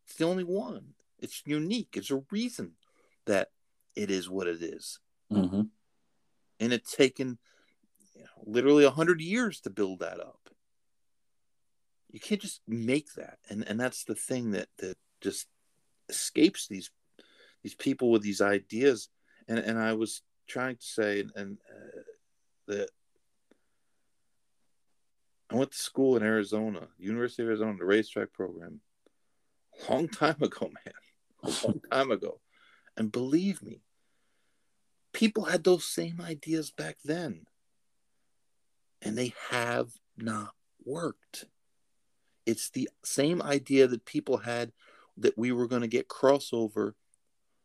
It's the only one. It's unique. It's a reason that it is what it is. Mm-hmm. And it's taken you know, literally a hundred years to build that up. You can't just make that, and and that's the thing that that just escapes these these people with these ideas. And and I was trying to say, and uh, that I went to school in Arizona, University of Arizona, the racetrack program, a long time ago, man, a long [laughs] time ago. And believe me, people had those same ideas back then, and they have not worked. It's the same idea that people had that we were going to get crossover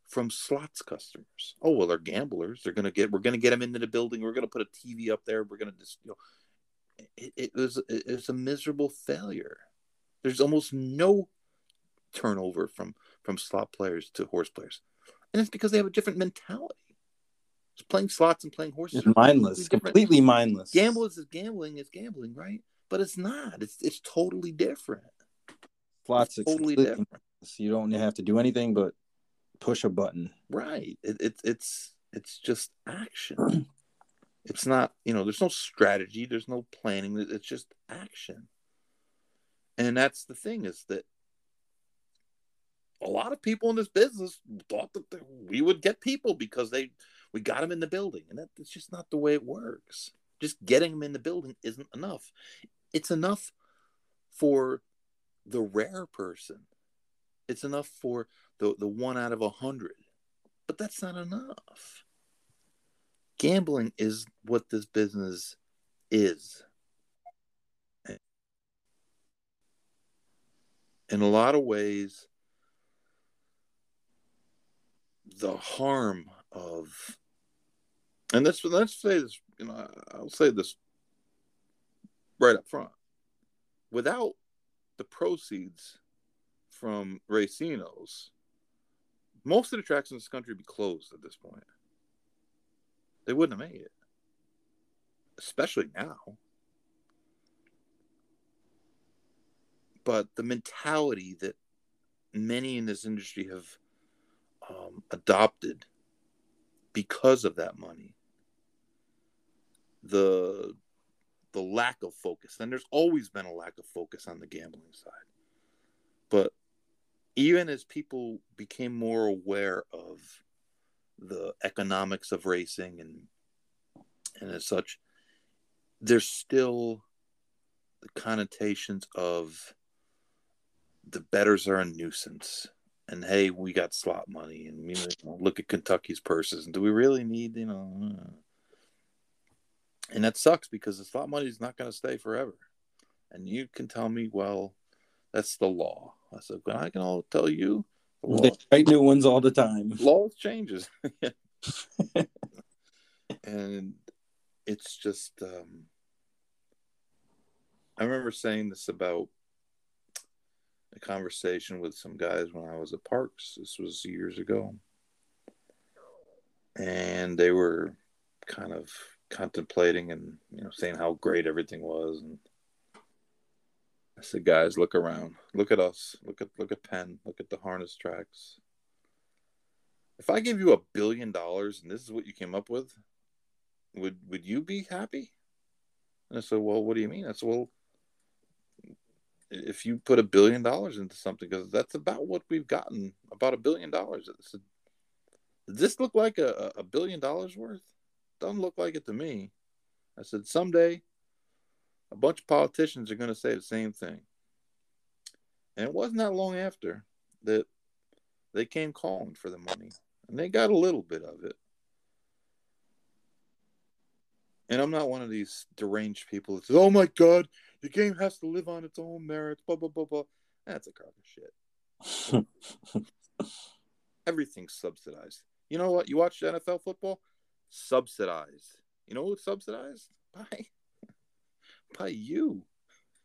from slots customers. Oh well, they're gamblers. They're going to get. We're going to get them into the building. We're going to put a TV up there. We're going to just you know. It, it was it was a miserable failure. There's almost no turnover from from slot players to horse players, and it's because they have a different mentality. It's playing slots and playing horses. It's mindless, completely mindless. Gambling is gambling is gambling, right? But it's not. It's it's totally different. Slots it's totally different. You don't have to do anything but push a button. Right. It, it it's it's just action. [clears throat] it's not you know. There's no strategy. There's no planning. It's just action. And that's the thing is that a lot of people in this business thought that we would get people because they we got them in the building, and that's just not the way it works. Just getting them in the building isn't enough. It's enough for the rare person. It's enough for the the one out of a hundred, but that's not enough. Gambling is what this business is. In a lot of ways, the harm of and let's let's say this you know i'll say this right up front. Without the proceeds from racinos most of the tracks in this country would be closed at this point. They wouldn't have made it. Especially now. But the mentality that many in this industry have um, adopted because of that money the the lack of focus. And there's always been a lack of focus on the gambling side. But even as people became more aware of the economics of racing and and as such there's still the connotations of the betters are a nuisance and hey, we got slot money, and you know, look at Kentucky's purses, and do we really need you know? Uh, and that sucks because the slot money is not going to stay forever. And you can tell me, well, that's the law. I said, well, I can all tell you, the they write new ones all the time. [laughs] Law changes, [laughs] [laughs] and it's just. um I remember saying this about a conversation with some guys when I was at Parx. This was years ago. And they were kind of contemplating and you know saying how great everything was and I said, guys, look around. Look at us. Look at look at Penn. Look at the harness tracks. If I gave you a billion dollars and this is what you came up with, would would you be happy? And I said, Well, what do you mean? I said, Well, if you put a billion dollars into something, because that's about what we've gotten, about a billion dollars. Does this look like a, a billion dollars worth? Doesn't look like it to me. I said, someday a bunch of politicians are going to say the same thing. And it wasn't that long after that they came calling for the money, and they got a little bit of it. And I'm not one of these deranged people that says, "Oh my God, the game has to live on its own merits. Blah blah blah blah. That's a of shit. [laughs] Everything's subsidized. You know what? You watch NFL football, subsidized. You know who's subsidized? By [laughs] by you.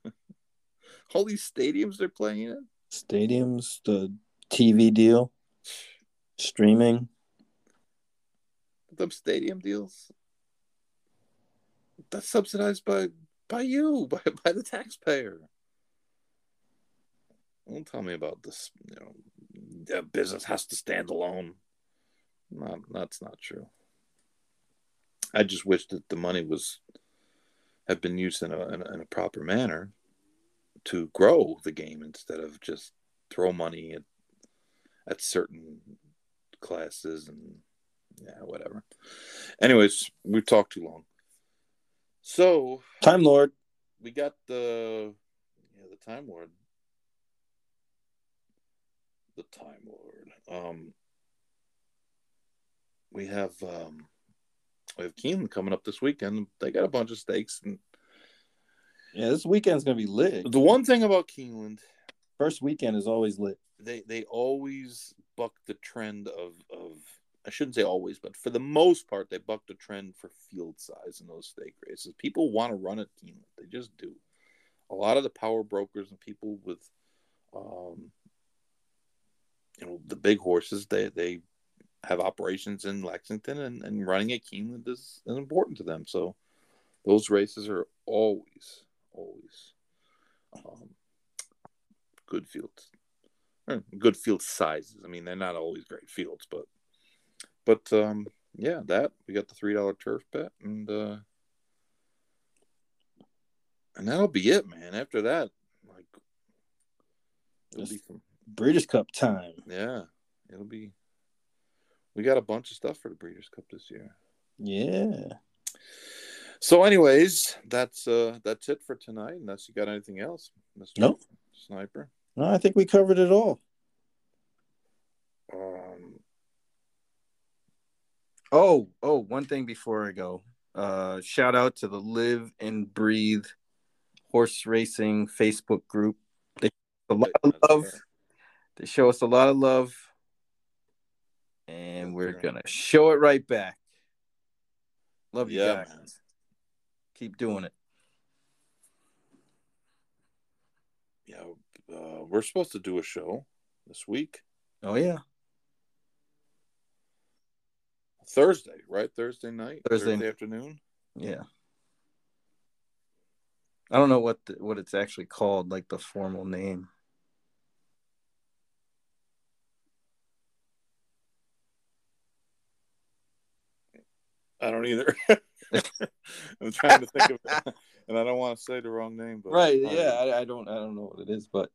[laughs] All these stadiums they're playing in. Stadiums, the TV deal, [sighs] streaming. Them stadium deals. That's subsidized by by you, [laughs] by by the taxpayer. Don't tell me about this. You know, the business has to stand alone. No, that's not true. I just wish that the money was had been used in a, in in a proper manner to grow the game instead of just throw money at at certain classes and yeah, whatever. Anyways, we've talked too long. So Time Lord. we got the yeah the Time Lord, the Time Lord. Um, we have um, we have Keeneland coming up this weekend. They got a bunch of stakes, and Yeah, this weekend's gonna be lit. the one thing about Keeneland, First weekend is always lit. they they always buck the trend of of I shouldn't say always, but for the most part, they buck the trend for field size in those stake races. People want to run at Keeneland; they just do. A lot of the power brokers and people with, um, you know, the big horses, they they have operations in Lexington, and, and running at Keeneland is, is important to them. So those races are always always um, good fields good field sizes. I mean, they're not always great fields, but but um, yeah, that we got the three dollar turf bet, and uh, and that'll be it, man. After that, like it'll be some Breeders' Cup time. yeah, it'll be. We got a bunch of stuff for the Breeders' Cup this year. Yeah. So, anyways, that's uh that's it for tonight. Unless you got anything else, Mr. Nope. Sniper. No, I think we covered it all. Um, Oh, oh, one thing before I go. Uh shout out to the Live and Breathe Horse Racing Facebook group. They a lot of love. They show us a lot of love. And we're gonna show it right back. Love you Yeah, guys. man. Keep doing it. Yeah, uh, we're supposed to do a show this week, Oh yeah. Thursday, right? Thursday night, Thursday. Thursday afternoon. Yeah. I don't know what the, what it's actually called, like the formal name. I don't either. [laughs] I'm trying to think of it, [laughs] and I don't want to say the wrong name, but Right. Yeah. I, I don't. I don't know what it is, but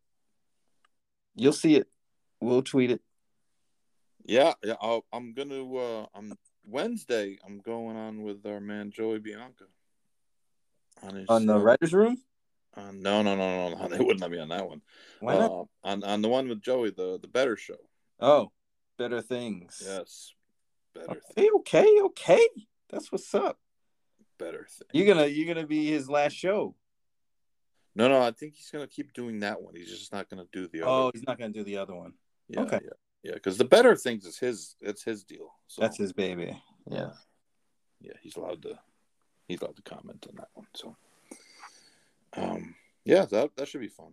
you'll see it. We'll tweet it. Yeah, yeah. I'll, I'm gonna. Uh, I'm Wednesday. I'm going on with our man Joey Bianca on his on the uh, writers' room. Uh, no, no, no, no, no. [laughs] They wouldn't let me on that one. Why not? Uh, on on the one with Joey, the the better show. oh, better things. Yes, better, Okay. Okay. Okay. That's what's up. better thing. You're gonna you're gonna be his last show. No, no. I think he's gonna keep doing that one. He's just not gonna do the other. Oh, he's not gonna do the other one. yeah, okay. yeah, yeah. Because the better things is his. It's his deal. So, That's his baby. Yeah. yeah. He's allowed to. He's allowed to comment on that one. So, um, yeah, that that should be fun.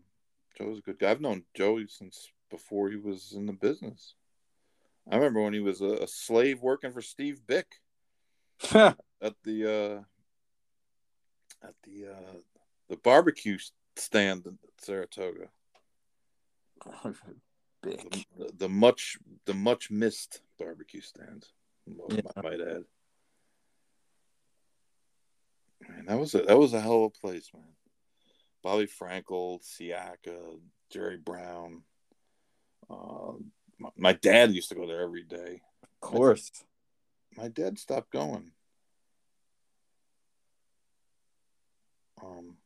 Joe's a good guy. I've known Joey since before he was in the business. I remember when he was a, a slave working for Steve Bick. [laughs] at the uh at the uh the barbecue stand in Saratoga. [laughs] Big. The, the much the much missed barbecue stand. I Yeah. might add. Man, that was a that was a hell of a place, man. Bobby Frankel, Siaka, Jerry Brown. Uh, my, my dad used to go there every day. Of course. my dad stopped going. Um,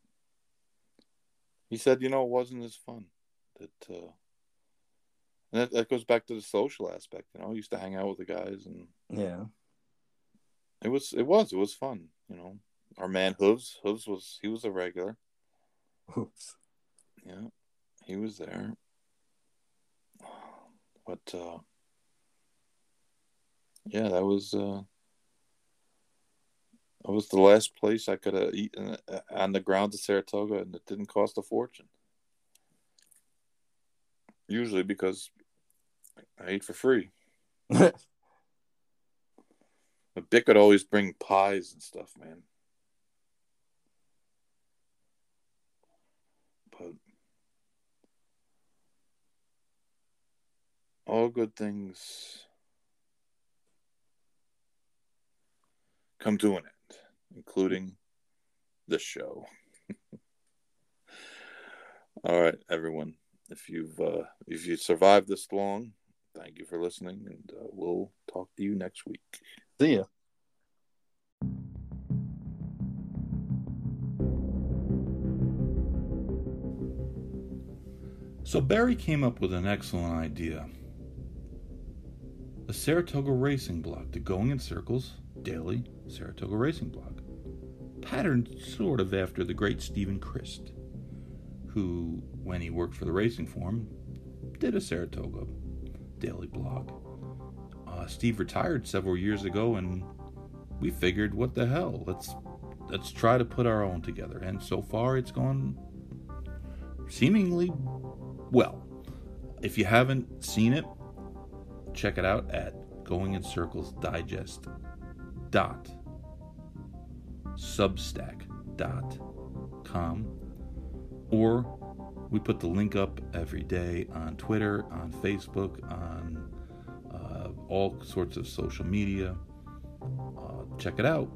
he said, you know, it wasn't as fun. That, uh, and that, that goes back to the social aspect. You know, he used to hang out with the guys, and Yeah. it was, it was, it was fun. You know, our man Hooves, Hooves was, he was a regular. Oops. Yeah, he was there. But uh, yeah, that was uh, that was the last place I could have eaten uh, on the grounds of Saratoga, and it didn't cost a fortune. Usually because I ate for free. [laughs] But Bick would always bring pies and stuff, man. but all good things come to an end, including this show. [laughs] all right, everyone. If you've uh, if you survived this long, thank you for listening, and uh, we'll talk to you next week. See ya. So Barry came up with an excellent idea. A Saratoga racing blog to Going in Circles daily Saratoga racing blog. Patterned sort of after the great Steven Crist, who, when he worked for the Racing Form, did a Saratoga daily blog. Uh, Steve retired several years ago, and we figured, what the hell? Let's let's try to put our own together. And so far, it's gone seemingly well. If you haven't seen it, check it out at Going in Circles Digest dot substack dot com or we put the link up every day on Twitter, on Facebook, on uh, all sorts of social media. Uh, check it out.